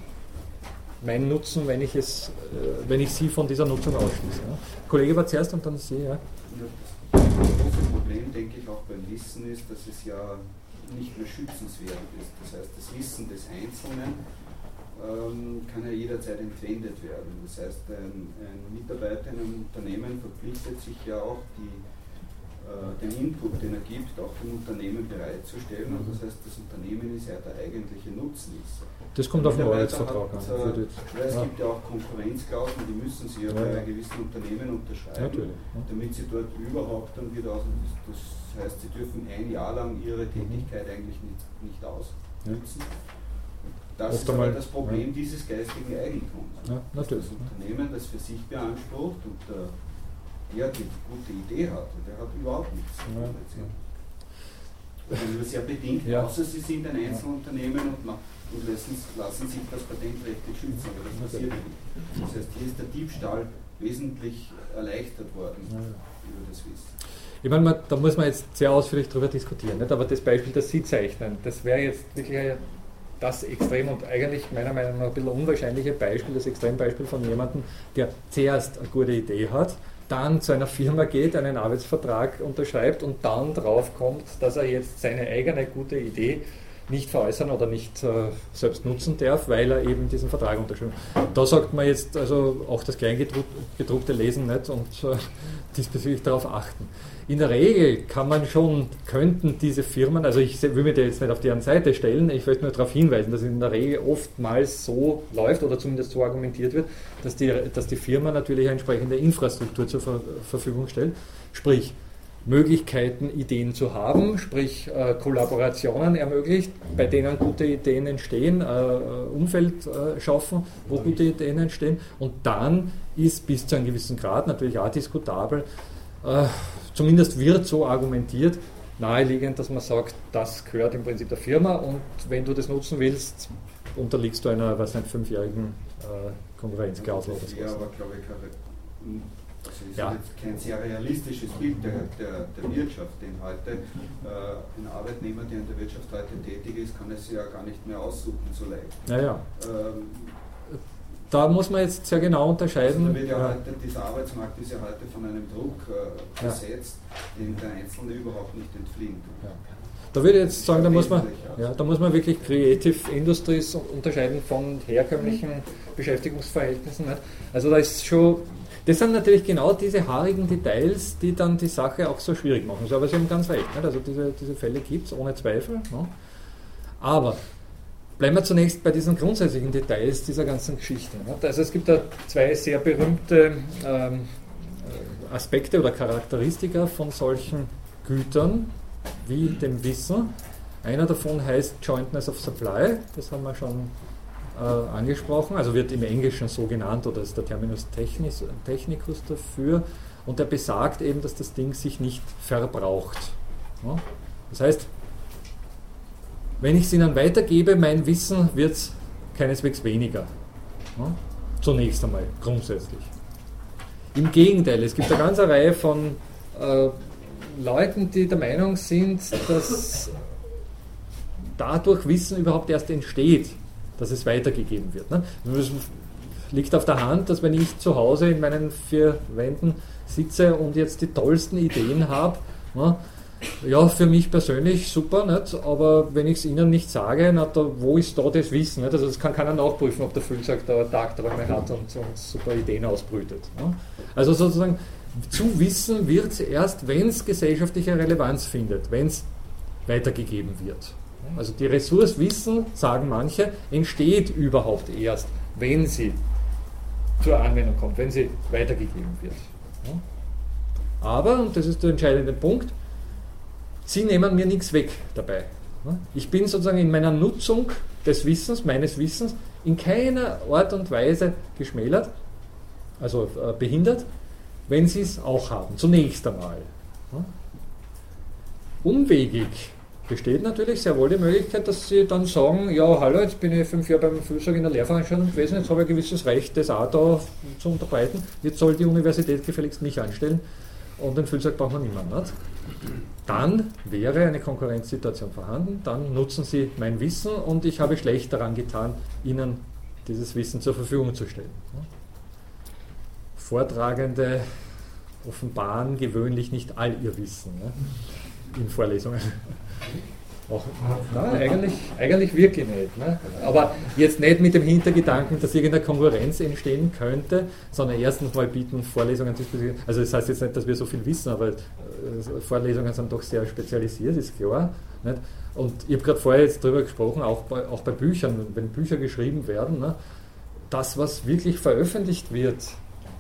mein Nutzen, wenn ich, es, äh, wenn ich Sie von dieser Nutzung ausschließe. Ja. Kollege war zuerst und dann Sie. Ja.
Das große Problem, denke ich, auch beim Wissen ist, dass es ja nicht mehr schützenswert ist. Das heißt, das Wissen des Einzelnen ähm, kann ja jederzeit entwendet werden. Das heißt, ein, ein, Mitarbeiter in einem Unternehmen verpflichtet sich ja auch, die, äh, den Input, den er gibt, auch dem Unternehmen bereitzustellen. Und das heißt, das Unternehmen ist ja der eigentliche Nutznießer.
Das kommt auf den Arbeitsvertrag an.
Äh, es ja. gibt ja auch Konkurrenzklauseln, die müssen sie ja, ja bei gewissen Unternehmen unterschreiben, ja. damit sie dort überhaupt dann wieder aus. Das heißt, sie dürfen ein Jahr lang ihre mhm. Tätigkeit eigentlich nicht, nicht ausnutzen. Das ist aber das Problem dieses geistigen Eigentums. Ja, natürlich. Das Unternehmen, das für sich beansprucht und der, der die gute Idee hat, der hat überhaupt nichts. Ja. Nur sehr bedingt, außer sie sind ein Einzelunternehmen und, und lassen, lassen, sich das patentrechtlich schützen, aber das passiert nicht. Das heißt, hier ist der Diebstahl wesentlich erleichtert worden über das Wissen.
Ich meine, da muss man jetzt sehr ausführlich darüber diskutieren, nicht? aber das Beispiel, das Sie zeichnen, das wäre jetzt wirklich das extrem und eigentlich meiner Meinung nach ein bisschen unwahrscheinliche Beispiel, das Extrembeispiel von jemandem, der zuerst eine gute Idee hat, dann zu einer Firma geht, einen Arbeitsvertrag unterschreibt und dann drauf kommt, dass er jetzt seine eigene gute Idee nicht veräußern oder nicht äh, selbst nutzen darf, weil er eben diesen Vertrag unterschreibt. Da sagt man jetzt also auch das Kleingedruckte lesen nicht und äh, diesbezüglich darauf achten in der Regel kann man schon, könnten diese Firmen, also ich will mich da jetzt nicht auf deren Seite stellen, ich möchte nur darauf hinweisen, dass es in der Regel oftmals so läuft oder zumindest so argumentiert wird, dass die, dass die Firma natürlich eine entsprechende Infrastruktur zur Ver Verfügung stellt, sprich Möglichkeiten, Ideen zu haben, sprich äh, Kollaborationen ermöglicht, bei denen gute Ideen entstehen, äh, Umfeld äh, schaffen, wo gute Ideen entstehen und dann ist bis zu einem gewissen Grad natürlich auch diskutabel, äh, zumindest wird so argumentiert, naheliegend, dass man sagt, das gehört im Prinzip der Firma und wenn du das nutzen willst, unterliegst du einer, was nicht, fünfjährigen äh, Konkurrenzklausel
oder so. Ja, aber glaube ich, das ist ja. jetzt kein sehr realistisches Bild der, der, der Wirtschaft, denn heute äh, ein Arbeitnehmer, der in der Wirtschaft heute tätig ist, kann es ja gar nicht mehr aussuchen so leicht.
Ja, ja. Ähm, da muss man jetzt sehr genau unterscheiden.
Also wird ja heute, dieser Arbeitsmarkt ist ja heute von einem Druck äh, besetzt, ja. den der Einzelne überhaupt nicht entfliehen
kann. Ja. Da würde ich jetzt sagen, da muss, man, ja, da muss man wirklich Creative Industries unterscheiden von herkömmlichen Beschäftigungsverhältnissen. Also da ist schon das sind natürlich genau diese haarigen Details, die dann die Sache auch so schwierig machen. So, aber Sie haben ganz recht, nicht? also diese, diese Fälle gibt es ohne Zweifel. Ne? Aber bleiben wir zunächst bei diesen grundsätzlichen Details dieser ganzen Geschichte. Nicht? Also es gibt da zwei sehr berühmte ähm, Aspekte oder Charakteristika von solchen Gütern wie dem Wissen. Einer davon heißt Jointness of Supply, das haben wir schon äh, angesprochen, also wird im Englischen so genannt oder ist der Terminus technicus, technicus dafür und der besagt eben, dass das Ding sich nicht verbraucht. Ja? Das heißt, wenn ich es Ihnen weitergebe, mein Wissen wird keineswegs weniger. Ja? Zunächst einmal, grundsätzlich. Im Gegenteil, es gibt eine ganze Reihe von äh, Leuten, die der Meinung sind, dass dadurch Wissen überhaupt erst entsteht, dass es weitergegeben wird. Ne? Es liegt auf der Hand, dass wenn ich zu Hause in meinen vier Wänden sitze und jetzt die tollsten Ideen habe, ne, ja, für mich persönlich super, nicht? aber wenn ich es Ihnen nicht sage, na, da, wo ist da das Wissen? Also das kann keiner nachprüfen, ob der Füllsack da Tagträume hat und, und super Ideen ausbrütet. Ne? Also sozusagen, zu wissen wird es erst, wenn es gesellschaftliche Relevanz findet, wenn es weitergegeben wird. Also die Ressource Wissen, sagen manche, entsteht überhaupt erst, wenn sie zur Anwendung kommt, wenn sie weitergegeben wird. Aber, und das ist der entscheidende Punkt, Sie nehmen mir nichts weg dabei. Ich bin sozusagen in meiner Nutzung des Wissens, meines Wissens, in keiner Art und Weise geschmälert, also äh, behindert, wenn Sie es auch haben, zunächst einmal. Umwegig besteht natürlich sehr wohl die Möglichkeit, dass Sie dann sagen, ja, hallo, jetzt bin ich fünf Jahre beim Füllsack in der Lehrveranstaltung gewesen, jetzt habe ich ein gewisses Recht, das auch da zu unterbreiten, jetzt soll die Universität gefälligst mich anstellen und den Füllsack braucht man niemand. Nicht? Dann wäre eine Konkurrenzsituation vorhanden, dann nutzen Sie mein Wissen und ich habe schlecht daran getan, Ihnen dieses Wissen zur Verfügung zu stellen. Vortragende offenbaren gewöhnlich nicht all ihr Wissen ne, in Vorlesungen. Auch, nein, eigentlich, eigentlich wirklich nicht. Ne? Aber jetzt nicht mit dem Hintergedanken, dass irgendeine Konkurrenz entstehen könnte, sondern erstens mal bieten Vorlesungen Also das heißt jetzt nicht, dass wir so viel wissen, aber äh, Vorlesungen sind doch sehr spezialisiert, ist klar. Nicht? Und ich habe gerade vorher jetzt darüber gesprochen, auch bei, auch bei Büchern, wenn Bücher geschrieben werden, ne? das, was wirklich veröffentlicht wird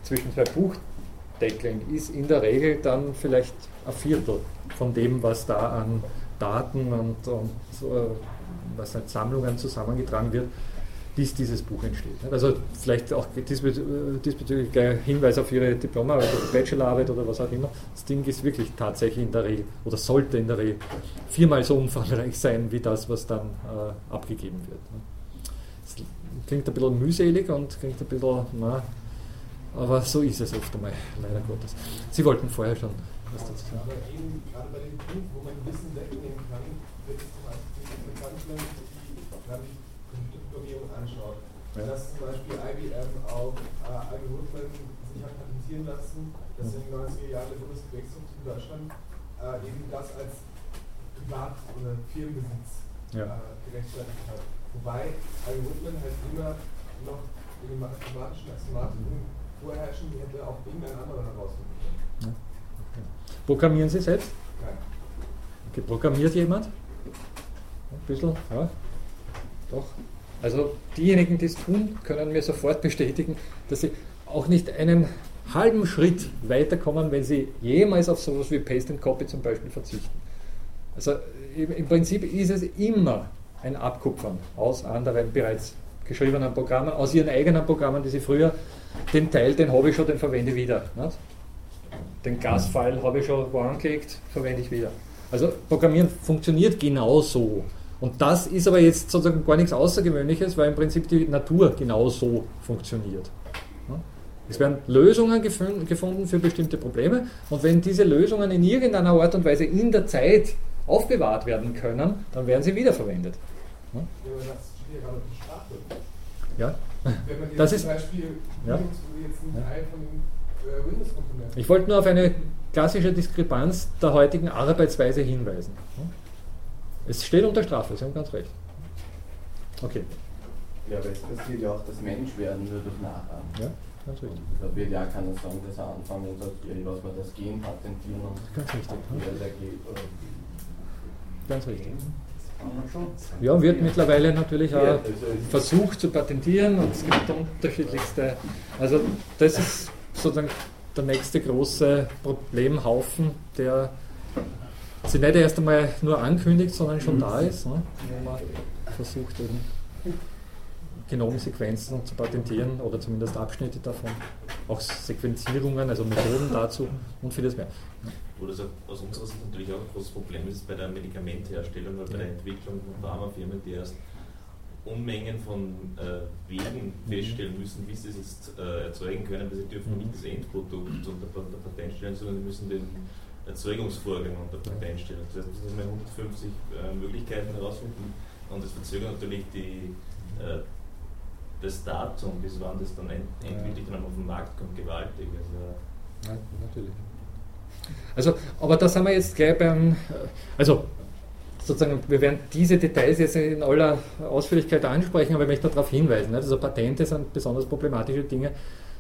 zwischen zwei Buchdeckeln, ist in der Regel dann vielleicht ein Viertel von dem, was da an Daten und, und so, was als Sammlungen zusammengetragen wird, bis dieses Buch entsteht. Also vielleicht auch diesbezüglich gleich Hinweis auf Ihre Diplomarbeit oder Bachelorarbeit oder was auch immer. Das Ding ist wirklich tatsächlich in der Regel oder sollte in der Regel viermal so umfangreich sein wie das, was dann äh, abgegeben wird. Das klingt ein bisschen mühselig und klingt ein bisschen, na, aber so ist es oft einmal, leider Gottes. Sie wollten vorher schon was dazu sagen. Aber eben gerade bei dem Punkt, wo man Wissen wegnehmen kann, wird es zum Beispiel bekannt, wenn man sich die Computerprogrammierung anschaut. Ja. Dass zum Beispiel IBM auch äh, Algorithmen sich hat patentieren lassen, dass in den 90er Jahren der Bundesgerichtshof in Deutschland äh, eben das als Privat- oder Firmenbesitz ja. äh, gerechtfertigt hat. Wobei Algorithmen halt immer noch in den mathematischen Axiomatiken vorherrschen, die hätte auch irgendein anderer herausfinden können. Ja. Programmieren Sie selbst? Nein. Programmiert jemand? Ein bisschen, ja. Doch. Also diejenigen, die es tun, können mir sofort bestätigen, dass sie auch nicht einen halben Schritt weiterkommen, wenn sie jemals auf sowas wie Paste and Copy zum Beispiel verzichten. Also im Prinzip ist es immer ein Abkupfern aus anderen bereits geschriebenen Programmen, aus ihren eigenen Programmen, die sie früher, den Teil, den habe ich schon, den verwende wieder. Nicht? Den Gas-File habe ich schon wo angelegt, verwende ich wieder. Also Programmieren funktioniert genauso. Und das ist aber jetzt sozusagen gar nichts Außergewöhnliches, weil im Prinzip die Natur genauso funktioniert. Es werden Lösungen gefunden für bestimmte Probleme und wenn diese Lösungen in irgendeiner Art und Weise in der Zeit aufbewahrt werden können, dann werden sie wiederverwendet. Ja, das ist. Beispiel ja. jetzt ein Teil von ich wollte nur auf eine klassische Diskrepanz der heutigen Arbeitsweise hinweisen. Es steht unter Strafe, Sie haben ganz recht. Okay.
Ja, aber es passiert ja auch das Menschwerden nur durch Nachahmen. Ja?
ganz richtig. Da wird ja keiner sagen, dass er anfangen und sagt, ja, lasse mir das Gen patentieren und
ganz richtig.
Ja.
Ganz richtig. Ja, wird mittlerweile natürlich auch versucht zu patentieren und es gibt unterschiedlichste. Also das ist sozusagen der nächste große Problemhaufen, der sich nicht erst einmal nur ankündigt, sondern schon da ist, ne? wo man versucht eben Genomsequenzen zu patentieren oder zumindest Abschnitte davon, auch Sequenzierungen, also Methoden dazu und vieles mehr.
Wo das aus unserer Sicht natürlich auch ein großes Problem ist bei der Medikamentherstellung oder bei der Entwicklung von Pharmafirmen, die erst Unmengen von äh, Wegen mhm. feststellen müssen, wie sie es jetzt äh, erzeugen können, weil sie dürfen mhm. nicht das Endprodukt unter, unter Patent stellen, sondern sie müssen den Erzeugungsvorgang unter Patent stellen. Das heißt, müssen wir 150 äh, Möglichkeiten herausfinden und das verzögert natürlich die, äh, das Datum, bis wann das dann end, endgültig dann auf den Markt kommt, gewaltig. Also,
ja, natürlich. Also, aber da sind wir jetzt gleich beim, also sozusagen, wir werden diese Details jetzt in aller Ausführlichkeit ansprechen, aber ich möchte darauf hinweisen. Also Patente sind besonders problematische Dinge,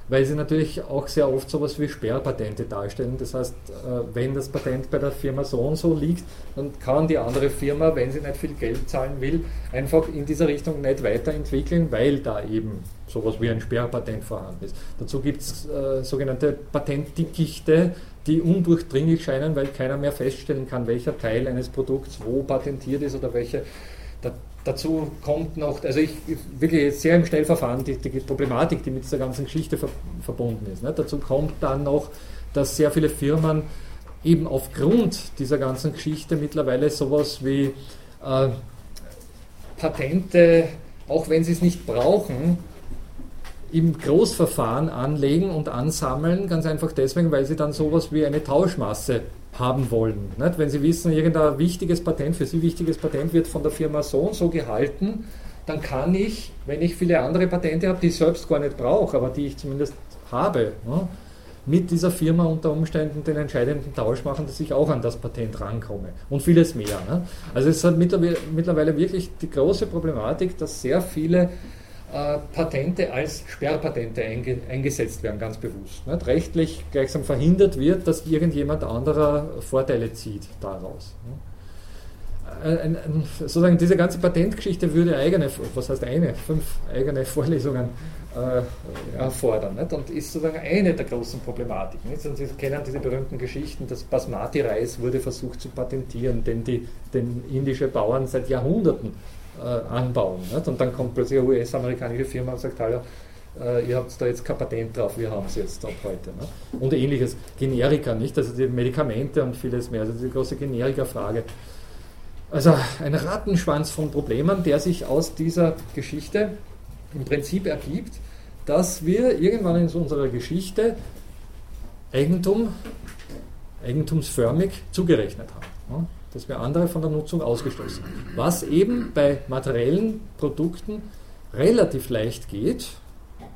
weil sie natürlich auch sehr oft so etwas wie Sperrpatente darstellen. Das heißt, äh, wenn das Patent bei der Firma so und so liegt, dann kann die andere Firma, wenn sie nicht viel Geld zahlen will, einfach in dieser Richtung nicht weiterentwickeln, weil da eben sowas wie ein Sperrpatent vorhanden ist. Dazu gibt es äh, sogenannte Patentdickichte, die undurchdringlich scheinen, weil keiner mehr feststellen kann, welcher Teil eines Produkts wo patentiert ist oder welche. Da, dazu kommt noch, also ich wirklich sehr im Schnellverfahren die, die Problematik, die mit dieser ganzen Geschichte ver, verbunden ist. Ne? Dazu kommt dann noch, dass sehr viele Firmen eben aufgrund dieser ganzen Geschichte mittlerweile sowas wie äh, Patente, auch wenn sie es nicht brauchen, im Großverfahren anlegen und ansammeln, ganz einfach deswegen, weil sie dann sowas wie eine Tauschmasse haben wollen. Nicht? Wenn sie wissen, irgendein wichtiges Patent, für sie wichtiges Patent wird von der Firma so und so gehalten, dann kann ich, wenn ich viele andere Patente habe, die ich selbst gar nicht brauche, aber die ich zumindest habe, ne, mit dieser Firma unter Umständen den entscheidenden Tausch machen, dass ich auch an das Patent rankomme und vieles mehr. Ne? Also es hat mittlerweile wirklich die große Problematik, dass sehr viele äh, Patente als Sperrpatente einge eingesetzt werden, ganz bewusst. Nicht? Rechtlich gleichsam verhindert wird, dass irgendjemand anderer Vorteile zieht daraus. Äh, ein, ein, sozusagen diese ganze Patentgeschichte würde eigene, was heißt eine, fünf eigene Vorlesungen äh, erfordern nicht? und ist sozusagen eine der großen Problematiken. Nicht? Und Sie kennen diese berühmten Geschichten, das Basmati-Reis wurde versucht zu patentieren, den die den indische Bauern seit Jahrhunderten äh, anbauen. Nicht? Und dann kommt plötzlich eine US-amerikanische Firma und sagt, hallo, äh, ihr habt da jetzt kein Patent drauf, wir haben es jetzt ab heute. Ne? Und ähnliches. Generika, nicht? Also die Medikamente und vieles mehr. Also die große Generika-Frage. Also ein Rattenschwanz von Problemen, der sich aus dieser Geschichte im Prinzip ergibt, dass wir irgendwann in unserer Geschichte Eigentum, eigentumsförmig zugerechnet haben. Dass wir andere von der Nutzung ausgeschlossen. Was eben bei materiellen Produkten relativ leicht geht,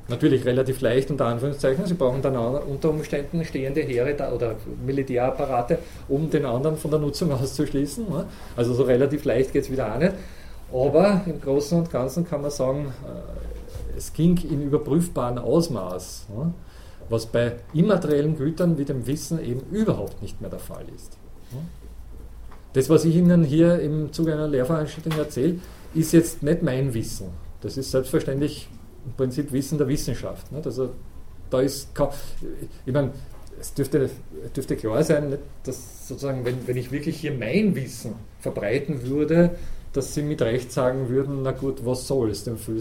natürlich relativ leicht unter Anführungszeichen, sie brauchen dann unter Umständen stehende Heere oder Militärapparate, um den anderen von der Nutzung auszuschließen. Also so relativ leicht geht es wieder auch nicht. Aber im Großen und Ganzen kann man sagen, äh, es ging in überprüfbarem Ausmaß, was bei immateriellen Gütern wie dem Wissen eben überhaupt nicht mehr der Fall ist. Das, was ich Ihnen hier im Zuge einer Lehrveranstaltung erzähle, ist jetzt nicht mein Wissen. Das ist selbstverständlich im Prinzip Wissen der Wissenschaft. Also da ist, ich meine, es dürfte, dürfte klar sein, dass sozusagen, wenn, wenn ich wirklich hier mein Wissen verbreiten würde, dass sie mit Recht sagen würden, na gut, was soll es denn für,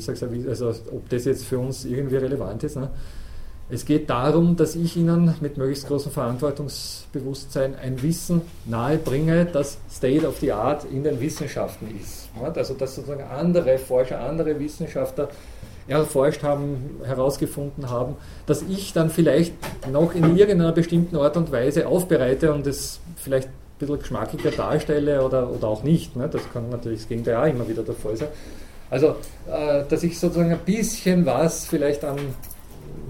also ob das jetzt für uns irgendwie relevant ist. Ne? Es geht darum, dass ich Ihnen mit möglichst großem Verantwortungsbewusstsein ein Wissen nahebringe, das State of the Art in den Wissenschaften ist. Also dass sozusagen andere Forscher, andere Wissenschaftler erforscht haben, herausgefunden haben, dass ich dann vielleicht noch in irgendeiner bestimmten Art und Weise aufbereite und es vielleicht ein bisschen geschmackiger darstelle oder, oder auch nicht. Das kann natürlich das Gegenteil auch immer wieder der Fall sein. Also, äh, dass ich sozusagen ein bisschen was vielleicht an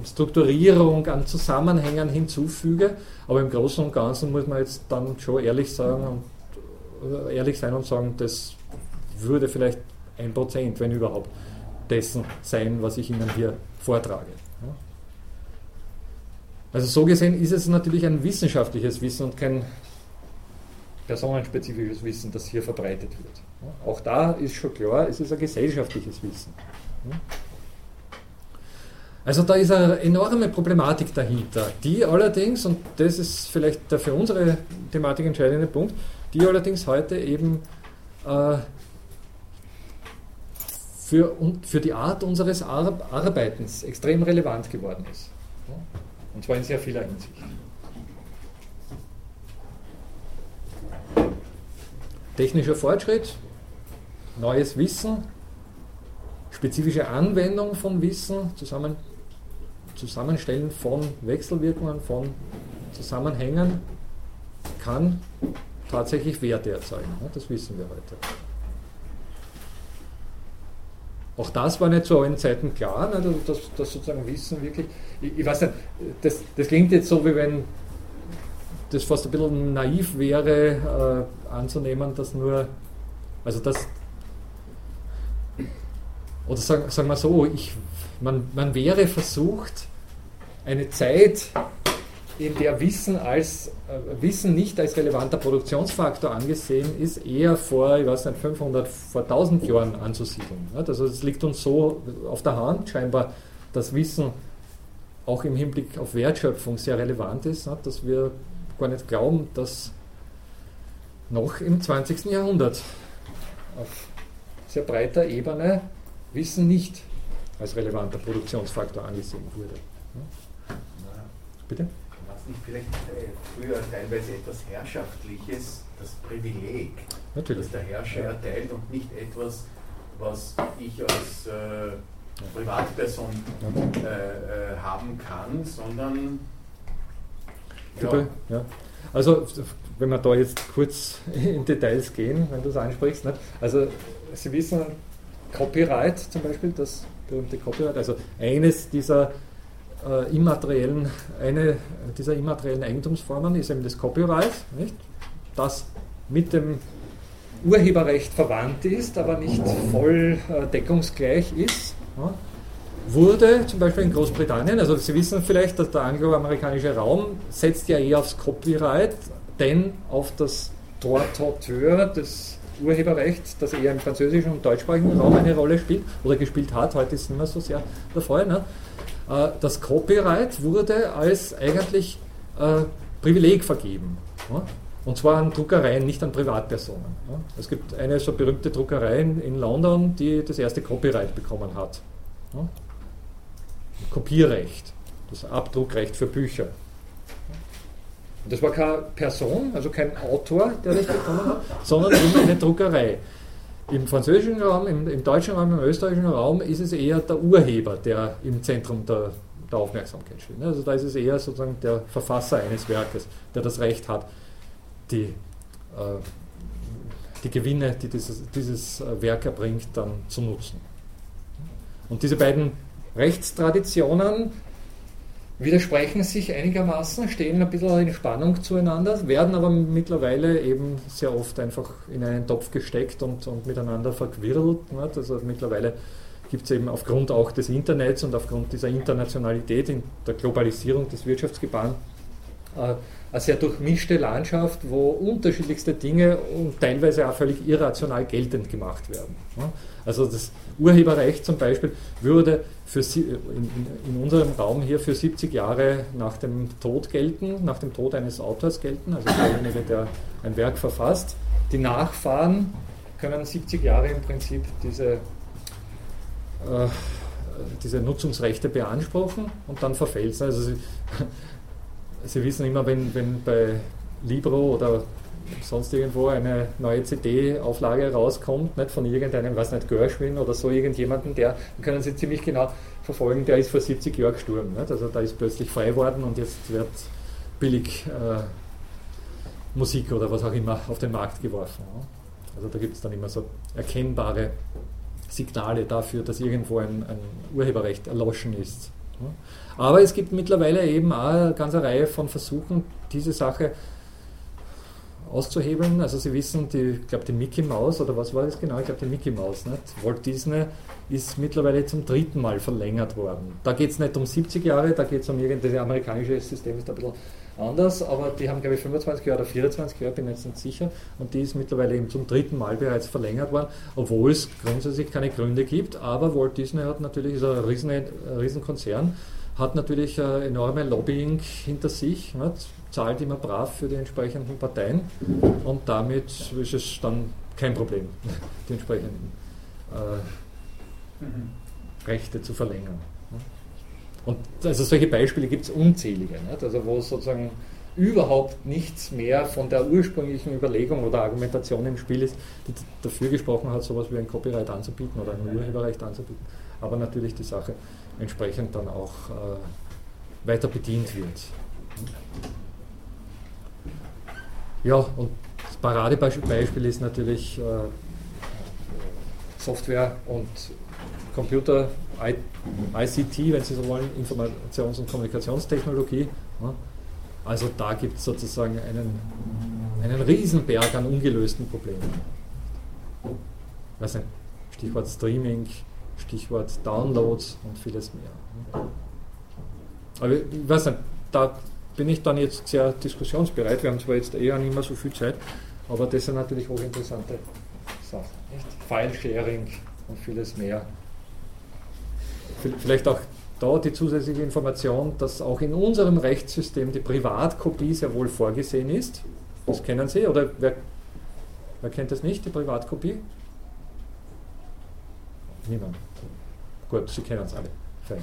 Strukturierung an Zusammenhängen hinzufüge. Aber im Großen und Ganzen muss man jetzt dann schon ehrlich sagen und äh, ehrlich sein und sagen, das würde vielleicht ein Prozent, wenn überhaupt, dessen sein, was ich Ihnen hier vortrage. Also so gesehen ist es natürlich ein wissenschaftliches Wissen und kein personenspezifisches Wissen, das hier verbreitet wird. Auch da ist schon klar, es ist ein gesellschaftliches Wissen. Also da ist eine enorme Problematik dahinter, die allerdings, und das ist vielleicht der für unsere Thematik entscheidende Punkt, die allerdings heute eben äh, für, für die Art unseres Arbeitens extrem relevant geworden ist. Und zwar in sehr vieler Hinsicht. Technischer Fortschritt, neues Wissen, spezifische Anwendung von Wissen, zusammen, Zusammenstellen von Wechselwirkungen, von Zusammenhängen kann tatsächlich Werte erzeugen. Das wissen wir heute. Auch das war nicht zu allen Zeiten klar, ne, dass, dass sozusagen Wissen wirklich, ich, ich, weiß nicht, das, das klingt jetzt so, wie wenn das fast ein bisschen naiv wäre, äh, anzunehmen, dass nur, also das, oder sagen, sagen wir so, ich, man, man wäre versucht, eine Zeit, in der Wissen, als, äh, Wissen nicht als relevanter Produktionsfaktor angesehen ist, eher vor, ich weiß nicht, 500, vor 1000 Jahren anzusiedeln. Also es liegt uns so auf der Hand scheinbar, dass Wissen auch im Hinblick auf Wertschöpfung sehr relevant ist, dass wir gar nicht glauben, dass noch im 20. Jahrhundert auf sehr breiter Ebene Wissen nicht als relevanter Produktionsfaktor angesehen wurde. Bitte?
nicht vielleicht äh, früher teilweise etwas Herrschaftliches, das Privileg,
Natürlich.
das der Herrscher erteilt und nicht etwas, was ich als äh, Privatperson äh, äh, haben kann, sondern
ja. ja. Also wenn wir da jetzt kurz in Details gehen, wenn du es ansprichst, ne? also Sie wissen, Copyright zum Beispiel, das berühmte Copyright, also eines dieser äh, immateriellen, eine dieser immateriellen Eigentumsformen ist eben das Copyright, nicht? das mit dem Urheberrecht verwandt ist, aber nicht voll äh, deckungsgleich ist. Ja? Wurde zum Beispiel in Großbritannien, also Sie wissen vielleicht, dass der angloamerikanische Raum setzt ja eher aufs Copyright, denn auf das Droit d'auteur, das Urheberrecht, das eher im französischen und deutschsprachigen Raum eine Rolle spielt oder gespielt hat, heute ist es nicht mehr so sehr der Fall. Ne? Äh, das Copyright wurde als eigentlich äh, Privileg vergeben. Und zwar an Druckereien, nicht an Privatpersonen. Es gibt eine so berühmte Druckerei in London, die das erste Copyright bekommen hat. Kopierrecht, das Abdruckrecht für Bücher. Und das war keine Person, also kein Autor, der das bekommen hat, sondern eine Druckerei. Im französischen Raum, im, im, deutschen Raum, im österreichischen Raum ist es eher der Urheber, der im Zentrum der, der Aufmerksamkeit steht. Ne? Also da ist es eher sozusagen der Verfasser eines Werkes, der das Recht hat, die, äh, die Gewinne, die dieses, dieses Werk erbringt, dann zu nutzen. Und diese beiden Rechtstraditionen widersprechen sich einigermaßen, stehen ein bisschen in Spannung zueinander, werden aber mittlerweile eben sehr oft einfach in einen Topf gesteckt und, und miteinander verquirlt. Nicht? Also mittlerweile gibt es eben aufgrund auch des Internets und aufgrund dieser Internationalität in der Globalisierung des Wirtschaftsgebaren äh, eine sehr durchmischte Landschaft, wo unterschiedlichste Dinge und teilweise auch völlig irrational geltend gemacht werden. Also das Urheberrecht zum Beispiel würde für, in, in, unserem Raum hier für 70 Jahre nach dem Tod gelten, nach dem Tod eines Autors gelten, also derjenige, der ein Werk verfasst. Die Nachfahren können 70 Jahre im Prinzip diese, äh, diese Nutzungsrechte beanspruchen und dann verfällt es. Also Sie, Sie wissen immer, wenn, wenn bei Libro oder sonst irgendwo eine neue CD-Auflage rauskommt, nicht von irgendeinem, was nicht, Gershwin oder so irgendjemanden, der, können Sie ziemlich genau verfolgen, der ist vor 70 Jahren gestorben. Nicht? Also da ist plötzlich frei worden und jetzt wird billig äh, Musik oder was auch immer auf den Markt geworfen. Also da gibt es dann immer so erkennbare Signale dafür, dass irgendwo ein, ein Urheberrecht erloschen ist. Aber es gibt mittlerweile eben auch eine ganze Reihe von Versuchen, diese Sache auszuhebeln. Also Sie wissen, die, ich glaube die Mickey Mouse, oder was war das genau? Ich glaube die Mickey Mouse, nicht? Walt Disney ist mittlerweile zum dritten Mal verlängert worden. Da geht es nicht um 70 Jahre, da geht es um irgendein amerikanisches System, ist ein bisschen anders, aber die haben, glaube ich, 25 Jahre oder 24 Jahre, bin jetzt nicht sicher, und die ist mittlerweile eben zum dritten Mal bereits verlängert worden, obwohl es grundsätzlich keine Gründe gibt, aber Walt Disney hat natürlich, ist ein riesen, ein Riesenkonzern, hat natürlich äh, enorme Lobbying hinter sich, nicht? zahlt immer brav für die entsprechenden Parteien und damit ist es dann kein Problem, die entsprechenden äh, mhm. Rechte zu verlängern. Und also solche Beispiele gibt es unzählige, nicht? Also wo sozusagen überhaupt nichts mehr von der ursprünglichen Überlegung oder Argumentation im Spiel ist, die dafür gesprochen hat, sowas wie ein Copyright anzubieten oder ein Urheberrecht anzubieten, aber natürlich die Sache entsprechend dann auch äh, weiter bedient wird. Ja, und das Paradebeispiel ist natürlich äh, Software und Computer, ICT, wenn Sie so wollen, Informations- und Kommunikationstechnologie. Also da gibt es sozusagen einen, einen Riesenberg an ungelösten Problemen. Stichwort Streaming, Stichwort Downloads und vieles mehr. Aber ich weiß nicht, da bin ich dann jetzt sehr diskussionsbereit. Wir haben zwar jetzt eher nicht mehr so viel Zeit, aber das sind natürlich hochinteressante Sachen. File-Sharing und vieles mehr. Vielleicht auch da die zusätzliche Information, dass auch in unserem Rechtssystem die Privatkopie sehr wohl vorgesehen ist. Das kennen Sie oder wer, wer kennt das nicht, die Privatkopie? Niemand. Gut, Sie kennen es alle. Fein.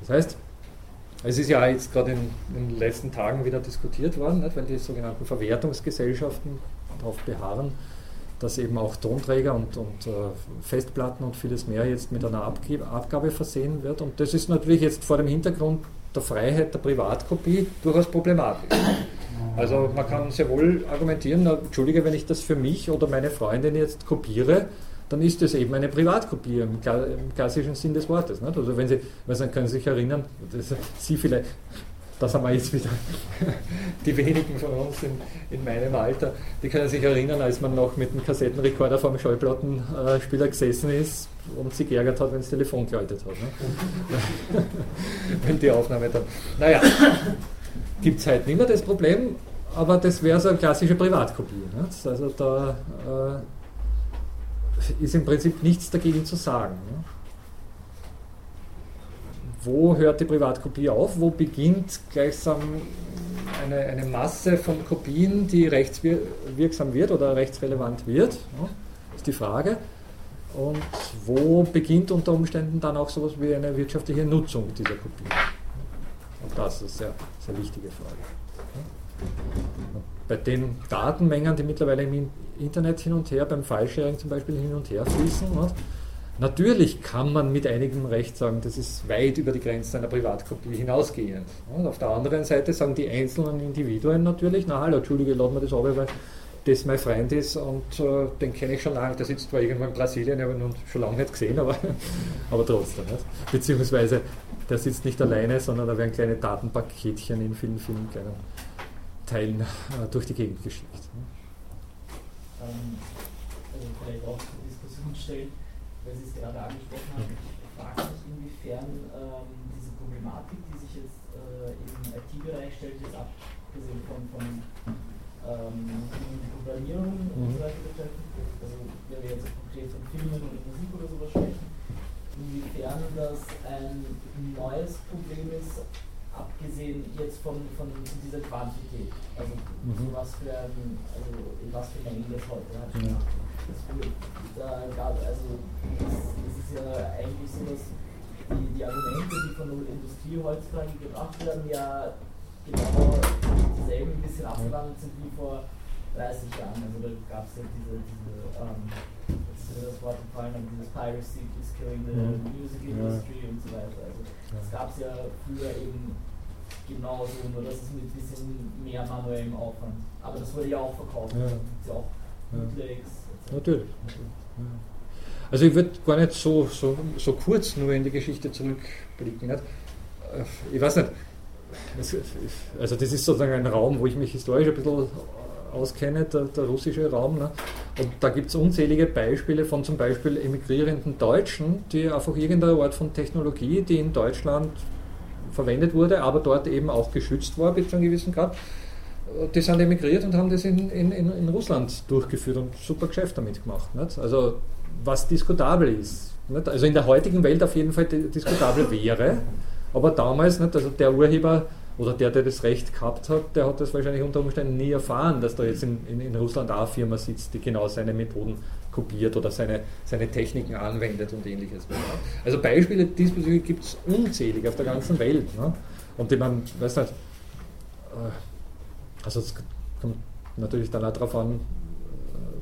Das heißt, es ist ja jetzt gerade in, in, den letzten Tagen wieder diskutiert worden, nicht, weil die sogenannten Verwertungsgesellschaften darauf beharren, dass eben auch Tonträger und, und äh, Festplatten und vieles mehr jetzt mit einer Abgib Abgabe versehen wird. Und das ist natürlich jetzt vor dem Hintergrund der Freiheit der Privatkopie durchaus problematisch. Also man kann sehr wohl argumentieren, na, entschuldige, wenn ich das für mich oder meine Freundin jetzt kopiere, dann ist das eben eine Privatkopie im, klassischen Sinn des Wortes. Nicht? Also wenn Sie, also können Sie sich erinnern, Sie vielleicht, das haben wir jetzt wieder, die wenigen von uns in, in, meinem Alter, die können sich erinnern, als man noch mit dem Kassettenrekorder vor dem Schallplattenspieler gesessen ist und sich geärgert hat, wenn das Telefon geläutet hat. Wenn die Aufnahme dann. Naja, gibt es halt nicht mehr das Problem, aber das wäre so eine klassische Privatkopie. Ne? Also da äh, ist im Prinzip nichts dagegen zu sagen. Ne? wo hört die Privatkopie auf, wo beginnt gleichsam eine, eine Masse von Kopien, die rechtswirksam wird oder rechtsrelevant wird, ist die Frage. Und wo beginnt unter Umständen dann auch sowas wie eine wirtschaftliche Nutzung dieser Kopien? Und das ist eine sehr, sehr wichtige Frage. Bei den Datenmengen, die mittlerweile im Internet hin und her, beim Filesharing zum Beispiel hin und her fließen, Natürlich kann man mit einigem Recht sagen, das ist weit über die Grenzen einer Privatkopie hinausgehend. Und auf der anderen Seite sagen die einzelnen Individuen natürlich, na hallo, Entschuldige, laden wir das ab, weil das mein Freund ist und äh, den kenne ich schon lange, der sitzt zwar irgendwo in Brasilien, habe ihn schon lange nicht gesehen, aber, aber trotzdem. Nicht? Beziehungsweise der sitzt nicht alleine, sondern da werden kleine Datenpaketchen in vielen, vielen kleinen Teilen äh, durch die Gegend geschickt.
Ähm, also vielleicht auch zur Diskussion stellen weil Sie es gerade angesprochen haben, fragt mich, inwiefern ähm, diese Problematik, die sich jetzt äh, im IT-Bereich stellt, jetzt abgesehen von, von ähm, Programmierung mhm. und so weiter betreffend, also wenn wir jetzt konkret von Filmen oder Musik oder sowas sprechen, inwiefern das ein neues Problem ist, abgesehen jetzt von, von dieser Quantität. Also mhm. was für ein, also in was für Mengen das heute hat. Ja da gab, also es ist ja eigentlich so, dass die, die Argumente, die von der Industrie heutzutage gebracht werden, ja genau dieselben ein bisschen abgewandelt sind wie vor 30 Jahren. Also da gab es ja diese, diese ähm, jetzt ist mir das Wort gefallen, aber dieses Piracy is killing the mhm. music industry ja. und so weiter. Also das gab es ja früher eben genauso, nur dass es mit ein bisschen mehr manuellem Aufwand. Aber das wurde ja auch verkauft. Ja. Ja auch Bootlegs,
Natürlich. Also ich würde gar nicht so, so, so kurz nur in die Geschichte zurückblicken. Nicht? Ich weiß nicht, also das ist sozusagen ein Raum, wo ich mich historisch ein bisschen auskenne, der, der russische Raum. Ne? Und da gibt es unzählige Beispiele von zum Beispiel emigrierenden Deutschen, die einfach irgendeine Art von Technologie, die in Deutschland verwendet wurde, aber dort eben auch geschützt war bis zu einem gewissen Grad, die sind emigriert und haben das in, in, in Russland durchgeführt und super Geschäft damit gemacht. Nicht? Also was diskutabel ist. Nicht? Also in der heutigen Welt auf jeden Fall diskutabel wäre, aber damals, nicht? also der Urheber oder der, der das Recht gehabt hat, der hat das wahrscheinlich unter Umständen nie erfahren, dass da jetzt in, in, in Russland auch eine Firma sitzt, die genau seine Methoden kopiert oder seine, seine Techniken anwendet und ähnliches. Also Beispiele diesbezüglich gibt es unzählig auf der ganzen Welt. Ne? Und die man, weiß nicht, äh, also es kommt natürlich dann auch darauf an,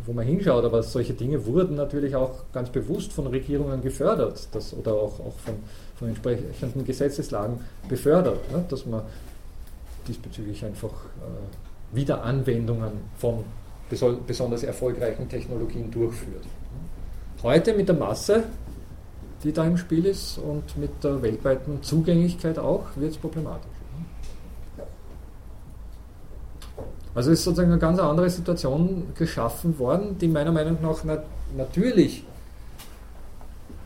wo man hinschaut, aber solche Dinge wurden natürlich auch ganz bewusst von Regierungen gefördert das, oder auch, auch von, von entsprechenden Gesetzeslagen befördert, ne, dass man diesbezüglich einfach äh, Wiederanwendungen von besonders erfolgreichen Technologien durchführt. Heute mit der Masse, die da im Spiel ist und mit der weltweiten Zugänglichkeit auch, wird es problematisch. Also ist sozusagen eine ganz andere Situation geschaffen worden, die meiner Meinung nach nat natürlich,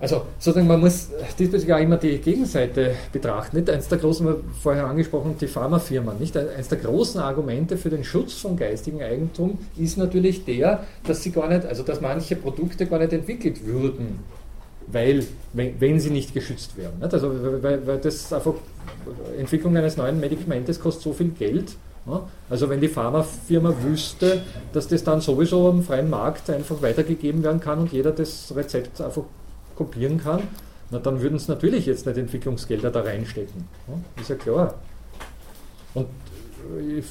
also sozusagen man muss diesbezüglich auch immer die Gegenseite betrachten. Nicht eins der großen, vorher angesprochen, die Pharmafirmen, nicht eins der großen Argumente für den Schutz von geistigem Eigentum ist natürlich der, dass sie gar nicht, also dass manche Produkte gar nicht entwickelt würden, weil, wenn, wenn sie nicht geschützt werden. Nicht? Also weil, weil das einfach Entwicklung eines neuen Medikamentes kostet so viel Geld also wenn die Pharmafirma wüsste, dass das dann sowieso am freien Markt einfach weitergegeben werden kann und jeder das Rezept einfach kopieren kann, na, dann würden es natürlich jetzt nicht Entwicklungsgelder da reinstecken. Ist ja klar. Und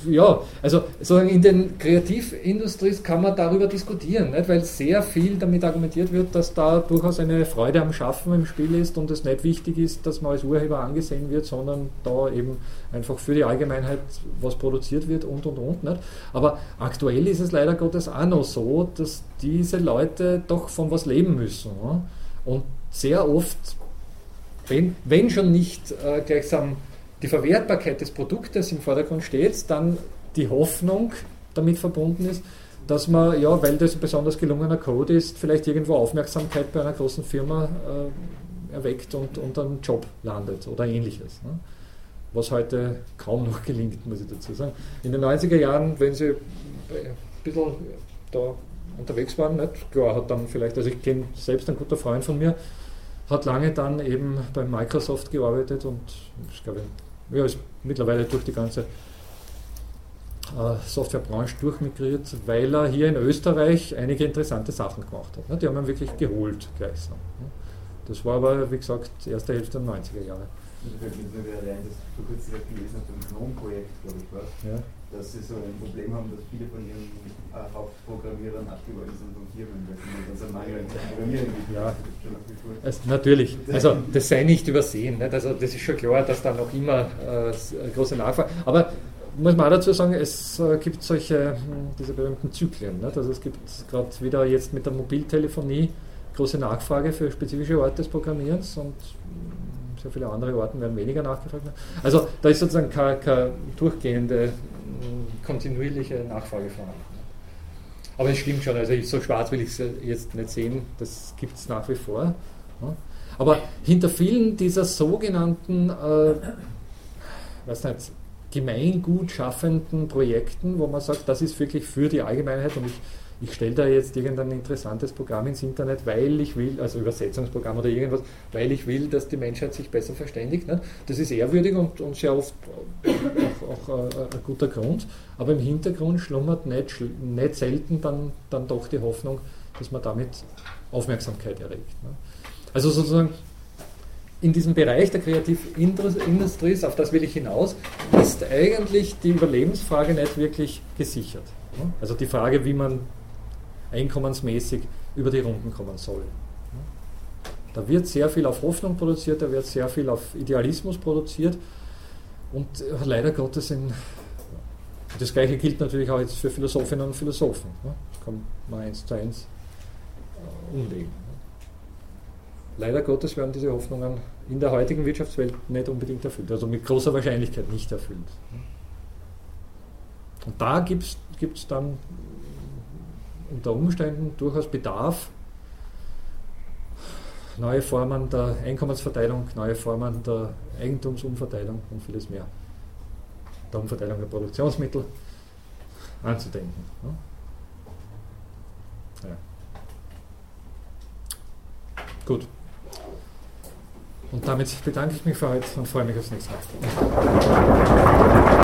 ja, also sozusagen in den Kreativindustries kann man darüber diskutieren, nicht? weil sehr viel damit argumentiert wird, dass da durchaus eine Freude am Schaffen im Spiel ist und es nicht wichtig ist, dass man als Urheber angesehen wird, sondern da eben einfach für die Allgemeinheit was produziert wird und und und. Nicht? Aber aktuell ist es leider Gottes auch noch so, dass diese Leute doch von was leben müssen. Ne? Und sehr oft, wenn, wenn schon nicht äh, gleichsam die Verwertbarkeit des Produktes im Vordergrund steht, dann die Hoffnung damit verbunden ist, dass man, ja, weil das ein besonders gelungener Code ist, vielleicht irgendwo Aufmerksamkeit bei einer großen Firma äh, erweckt und, und einen Job landet oder ähnliches. Ne? Was heute kaum noch gelingt, muss ich dazu sagen. In den 90er Jahren, wenn sie ein bisschen da unterwegs waren, nicht? klar, hat dann vielleicht, also ich kenne selbst ein guter Freund von mir, hat lange dann eben bei Microsoft gearbeitet und ich glaube, ja, ist mittlerweile durch die ganze äh, Softwarebranche durchmigriert, weil er hier in Österreich einige interessante Sachen gemacht hat. Ne? Die haben ihn wirklich geholt gleichsam. Ne? Das war aber, wie gesagt, erste Hälfte der 90er Jahre.
Fällt mir allein, dass du kurz gelesen hast, im GNOME-Projekt, glaube ich. Ja dass sie so ein Problem haben, dass viele von ihren äh, Hauptprogrammierern abgeworden sind von Firmen, weil sie dann so Mangel Programmieren gibt.
Ja, also, natürlich. Also das sei nicht übersehen. Nicht? Also das ist schon klar, dass da noch immer äh, große Nachfrage. Aber muss man auch dazu sagen, es äh, gibt solche, hm, diese berühmten Zyklen. Nicht? Also es gibt gerade wieder jetzt mit der Mobiltelefonie große Nachfrage für spezifische Orte des Programmierens und sehr viele andere Orten werden weniger nachgefragt. Also da ist sozusagen keine, keine durchgehende kontinuierliche Nachfrage vorhanden. Aber es stimmt schon, also so schwarz will ich es jetzt nicht sehen, das gibt es nach wie vor. Aber hinter vielen dieser sogenannten äh, was nicht, gemeingut schaffenden Projekten, wo man sagt, das ist wirklich für die Allgemeinheit und ich ich stelle da jetzt irgendein interessantes Programm ins Internet, weil ich will, also Übersetzungsprogramm oder irgendwas, weil ich will, dass die Menschheit sich besser verständigt. Ne? Das ist ehrwürdig und, und sehr oft auch, auch äh, ein guter Grund, aber im Hintergrund schlummert nicht, nicht selten dann, dann doch die Hoffnung, dass man damit Aufmerksamkeit erregt. Ne? Also sozusagen in diesem Bereich der Kreativindustrie, auf das will ich hinaus, ist eigentlich die Überlebensfrage nicht wirklich gesichert. Ne? Also die Frage, wie man einkommensmäßig über die Runden kommen soll. Da wird sehr viel auf Hoffnung produziert, da wird sehr viel auf Idealismus produziert und leider Gottes in das gleiche gilt natürlich auch jetzt für Philosophinnen und Philosophen. Das kann man eins zu eins äh, umlegen. Leider Gottes werden diese Hoffnungen in der heutigen Wirtschaftswelt nicht unbedingt erfüllt, also mit großer Wahrscheinlichkeit nicht erfüllt. Und da gibt es dann unter Umständen durchaus Bedarf, neue Formen der Einkommensverteilung, neue Formen der Eigentumsumverteilung und vieles mehr. Der Umverteilung der Produktionsmittel anzudenken. Ja. Gut. Und damit bedanke ich mich für heute und freue mich aufs nächste Mal.